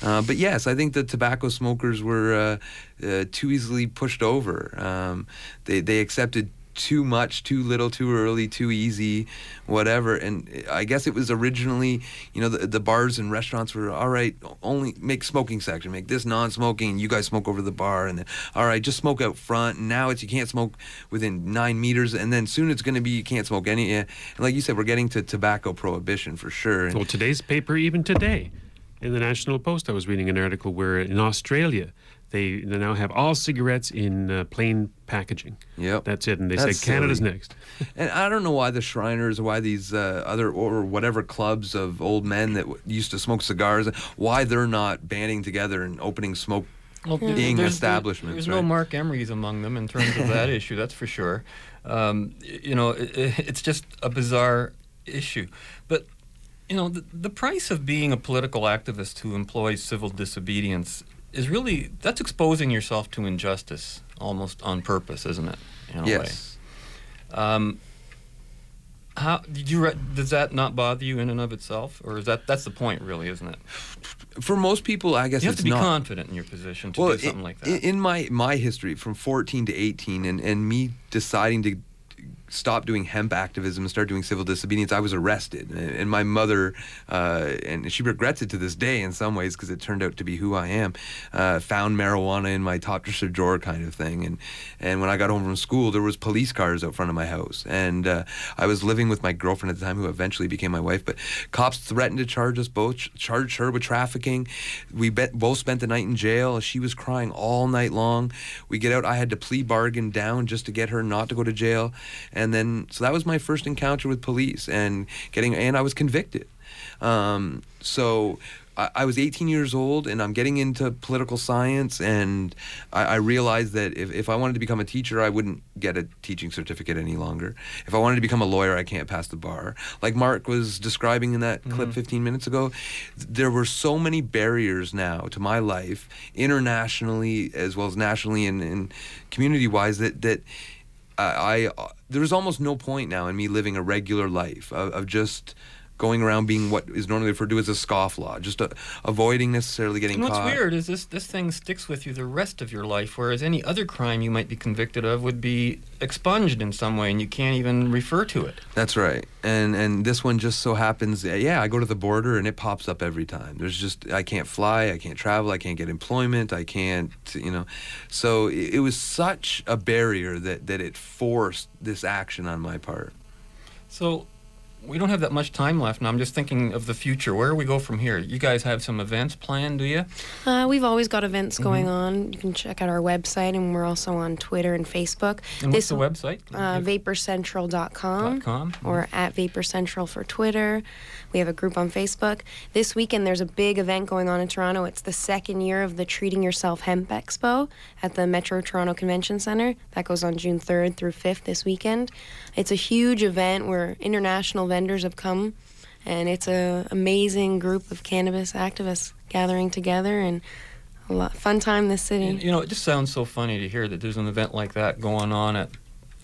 Uh, but yes, I think the tobacco smokers were uh, uh, too easily pushed over. Um, they they accepted too much, too little, too early, too easy, whatever. And I guess it was originally, you know, the, the bars and restaurants were all right. Only make smoking section, make this non-smoking, you guys smoke over the bar, and then all right, just smoke out front. And now it's you can't smoke within nine meters, and then soon it's going to be you can't smoke any. Eh. And like you said, we're getting to tobacco prohibition for sure. Well, today's paper, even today, in the National Post, I was reading an article where in Australia, they, they now have all cigarettes in uh, plain packaging. Yep. That's it. And they That's say Canada's silly. next. And I don't know why the Shriners, why these uh, other or whatever clubs of old men that w- used to smoke cigars, why they're not banding together and opening smoke Well, there- ing there's- establishments. There's right? no Marc Emery's among them in terms of that issue, that's for sure. Um, you know, it, it's just a bizarre issue. But, you know, the, the price of being a political activist who employs civil disobedience is really, that's exposing yourself to injustice almost on purpose, isn't it? In a Yes. way. Um, how did you? Re- does that not bother you in and of itself, or is that that's the point, really, isn't it? For most people, I guess you have to be not. confident in your position to well, do something i- like that. In my my history, from 14 to 18, and and me deciding to stop doing hemp activism and start doing civil disobedience, I was arrested, and, my mother, uh, and she regrets it to this day in some ways because it turned out to be who I am. Uh, found marijuana in my top dresser drawer, kind of thing, and and when I got home from school, there was police cars out front of my house, and uh, I was living with my girlfriend at the time, who eventually became my wife. But cops threatened to charge us both, ch- charged her with trafficking. We bet, both spent the night in jail. She was crying all night long. We get out. I had to plea bargain down just to get her not to go to jail, and then so that was my first encounter with police and getting, and I was convicted. Um, so. I I was 18 years old and I'm getting into political science and I, I realized that if, if I wanted to become a teacher, I wouldn't get a teaching certificate any longer. If I wanted to become a lawyer, I can't pass the bar. Like Marc was describing in that clip 15 minutes ago, there were so many barriers now to my life, internationally as well as nationally and, and community-wise, that, that I, I there's almost no point now in me living a regular life of, of just going around being what is normally referred to as a scofflaw, just uh avoiding necessarily getting And what's caught. weird is this this thing sticks with you the rest of your life, whereas any other crime you might be convicted of would be expunged in some way, and you can't even refer to it. That's right, and and this one just so happens. Yeah, I go to the border and it pops up every time. There's just I can't fly, I can't travel, I can't get employment, I can't, you know. So it, it was such a barrier that that it forced this action on my part. So we don't have that much time left, and I'm just thinking of the future. Where do we go from here? You guys have some events planned, do you? Uh, we've always got events going Mhm. on. You can check out our website, and we're also on Twitter and Facebook. And what's the website? Uh, vaporcentral.com com. or at vaporcentral for Twitter. We have a group on Facebook. This weekend, there's a big event going on in Toronto. It's the second year of the Treating Yourself Hemp Expo at the Metro Toronto Convention Center. That goes on June 3rd through 5th this weekend. It's a huge event where international vendors have come, and it's an amazing group of cannabis activists gathering together and a lot fun time the city. You know, it just sounds so funny to hear that there's an event like that going on at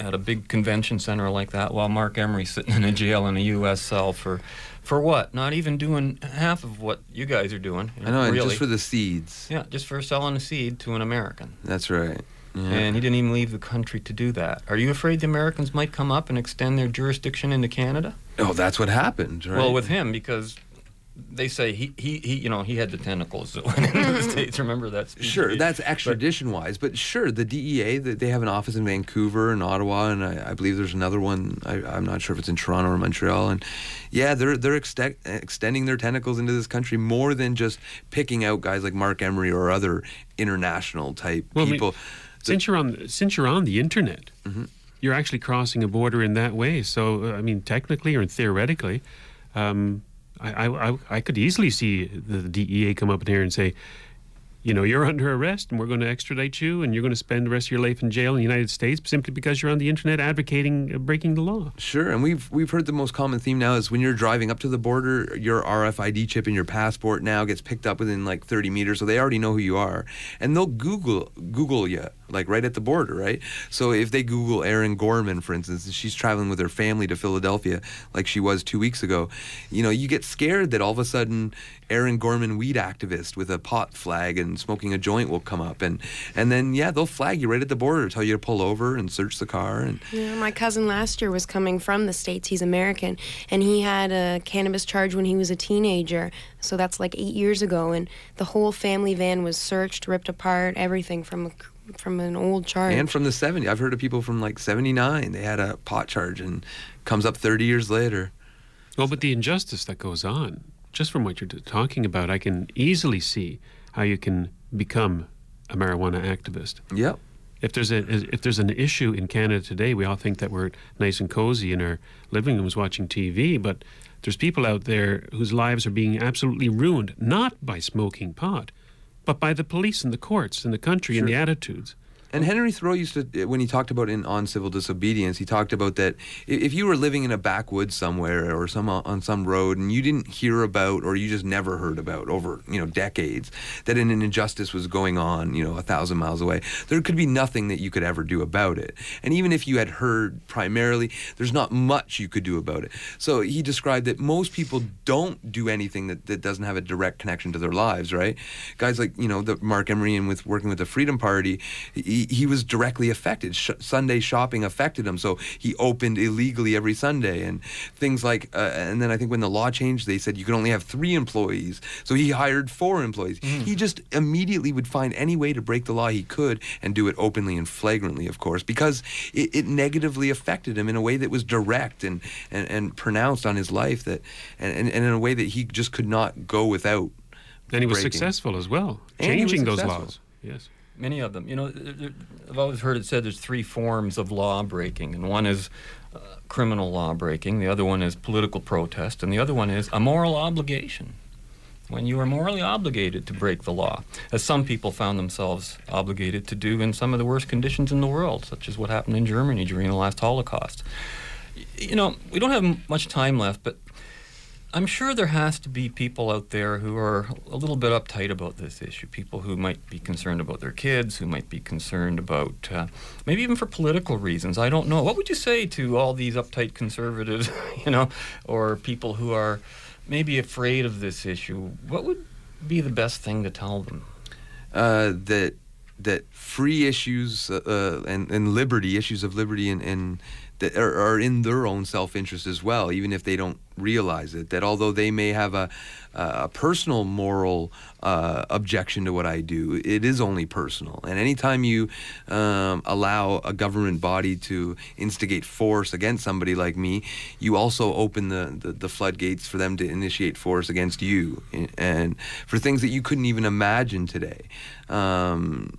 at a big convention center like that while Marc Emery's sitting in a jail in a U.S. cell for for what? Not even doing half of what you guys are doing. I know, really. just for the seeds. yeah, just for selling a seed to an American. That's right. Yeah. And he didn't even leave the country to do that. Are you afraid the Americans might come up and extend their jurisdiction into Canada? Oh, that's what happened, right? Well, with him, because they say he, he, he you know, he had the tentacles that went into the States. Remember that? speech? Sure, that's extradition wise, but sure, the DEA they they have an office in Vancouver and Ottawa, and I, I believe there's another one. I, I'm not sure if it's in Toronto or Montreal, and yeah, they're they're exte- extending their tentacles into this country more than just picking out guys like Marc Emery or other international type Well, I mean, people. since you're on since you're on the internet, Mm-hmm. you're actually crossing a border in that way. So uh, I mean, technically or theoretically, um, I, I I- could easily see the DEA come up in here and say, you know, you're under arrest and we're going to extradite you and you're going to spend the rest of your life in jail in the United States simply because you're on the internet advocating uh, breaking the law. Sure, and we've we've heard the most common theme now is when you're driving up to the border, your RFID chip in your passport now gets picked up within like 30 meters, so they already know who you are, and they'll Google Google you like right at the border, right? So if they Google Erin Gorman, for instance, and she's traveling with her family to Philadelphia, like she was two weeks ago, you know, you get scared that all of a sudden Erin Gorman weed activist with a pot flag and smoking a joint will come up, and and then yeah, they'll flag you right at the border, tell you to pull over and search the car, and Yeah, my cousin last year was coming from the States. He's American. And he had a cannabis charge when he was a teenager. So that's like eight years ago. And the whole family van was searched, ripped apart, everything from a, from an old charge. and from the 70s. I've heard of people from like 79, they had a pot charge and comes up 30 years later. Well, but the injustice that goes on, just from what you're talking about, I can easily see how you can become a marijuana activist. Yep. If there's a if there's an issue in Canada today, we all think that we're nice and cozy in our living rooms watching TV, but there's people out there whose lives are being absolutely ruined, not by smoking pot, but by the police and the courts and the country and the attitudes. And Henry Thoreau used to, eh, when he talked about in on civil disobedience, he talked about that if you were living in a backwoods somewhere or some on some road and you didn't hear about or you just never heard about over you know decades that an injustice was going on you know a thousand miles away, there could be nothing that you could ever do about it. And even if you had heard primarily, there's not much you could do about it. So he described that most people don't do anything that, that doesn't have a direct connection to their lives, right? Guys like you know the Marc Emery and with working with the Freedom Party, he, he was directly affected. Sh- Sunday shopping affected him, so he opened illegally every Sunday and things like. Uh, and then I think when the law changed, they said you could only have three employees, so he hired four employees. He just immediately would find any way to break the law he could and do it openly and flagrantly, of course, because it, it negatively affected him in a way that was direct and, and, and pronounced on his life that and, and, and in a way that he just could not go without. And he was breaking. successful as well, And changing those laws. Yes. Many of them. You know, I've always heard it said there's three forms of law breaking, and one is uh, criminal law breaking, the other one is political protest, and the other one is a moral obligation. When you are morally obligated to break the law, as some people found themselves obligated to do in some of the worst conditions in the world, such as what happened in Germany during the last Holocaust. You know, we don't have much time left, but I'm sure there has to be people out there who are a little bit uptight about this issue. People who might be concerned about their kids, who might be concerned about uh, maybe even for political reasons. I don't know. What would you say to all these uptight conservatives, you know, or people who are maybe afraid of this issue? What would be the best thing to tell them? uh, that that free issues uh, uh, and, and liberty issues of liberty and, and that are, are in their own self-interest as well even if they don't realize it that although they may have a, a personal moral uh, objection to what I do it is only personal. And anytime you um, allow a government body to instigate force against somebody like me you also open the, the, the floodgates for them to initiate force against you. And for things that you couldn't even imagine today. Um,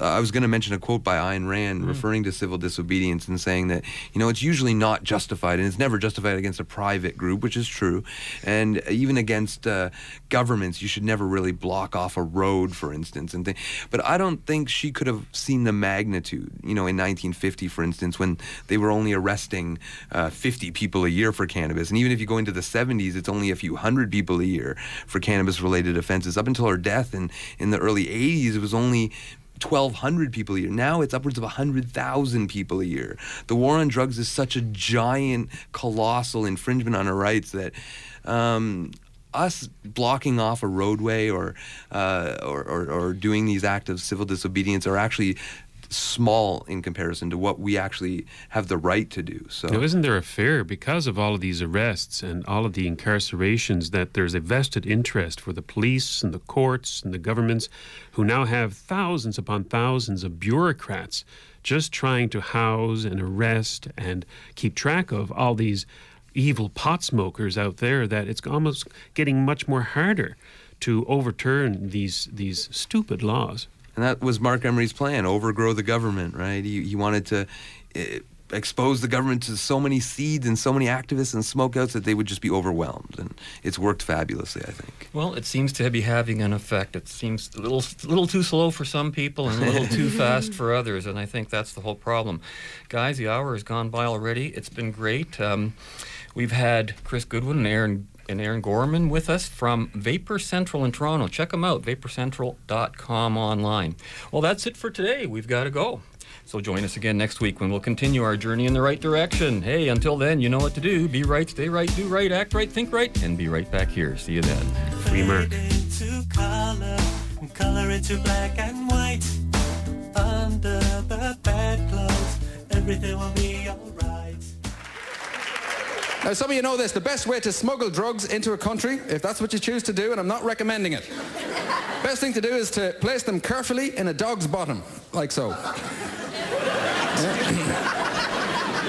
I was going to mention a quote by Ayn Rand referring to civil disobedience and saying that, you know, it's usually not justified and it's never justified against a private group, which is true. And even against uh, governments, you should never really block off a road, for instance. And th- But I don't think she could have seen the magnitude, you know, in 1950, for instance, when they were only arresting uh, 50 people a year for cannabis. And even if you go into the 70s, it's only a few hundred people a year for cannabis related offenses. Up until her death in, in the early 80s, it was only 1,200 people a year. Now it's upwards of 100,000 people a year. The war on drugs is such a giant, colossal infringement on our rights that um, us blocking off a roadway or, uh, or, or, or doing these acts of civil disobedience are actually small in comparison to what we actually have the right to do. So Now, isn't there a fear because of all of these arrests and all of the incarcerations that there's a vested interest for the police and the courts and the governments who now have thousands upon thousands of bureaucrats just trying to house and arrest and keep track of all these evil pot smokers out there that it's almost getting much more harder to overturn these these stupid laws. And that was Marc Emery's plan: overgrow the government. Right? He he wanted to. Uh, expose the government to so many seeds and so many activists and smokeouts that they would just be overwhelmed and it's worked fabulously i think Well, it seems to be having an effect. It seems a little, a little too slow for some people and a little too fast for others, and I think that's the whole problem. Guys, the hour has gone by already. It's been great. Um, we've had Chris Goodwin and Aaron and Aaron Gorman with us from Vapor Central in Toronto. Check them out, vaporcentral.com online. Well, that's it for today. We've got to go. So join us again next week when we'll continue our journey in the right direction. Hey, until then, you know what to do. Be right, stay right, do right, act right, think right, and be right back here. See you then. Free Marc. color, color into black and white. Under the bedclothes, everything will be alright. Now, some of you know this. The best way to smuggle drugs into a country, if that's what you choose to do, and I'm not recommending it, best thing to do is to place them carefully in a dog's bottom, like so.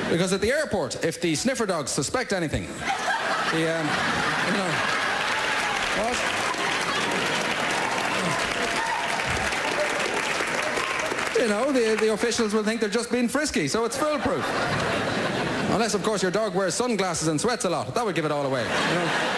Because at the airport, if the sniffer dogs suspect anything, the, um, you know, what? You know, the, the officials will think they're just being frisky, so it's foolproof. Unless, of course, your dog wears sunglasses and sweats a lot. That would give it all away. You know?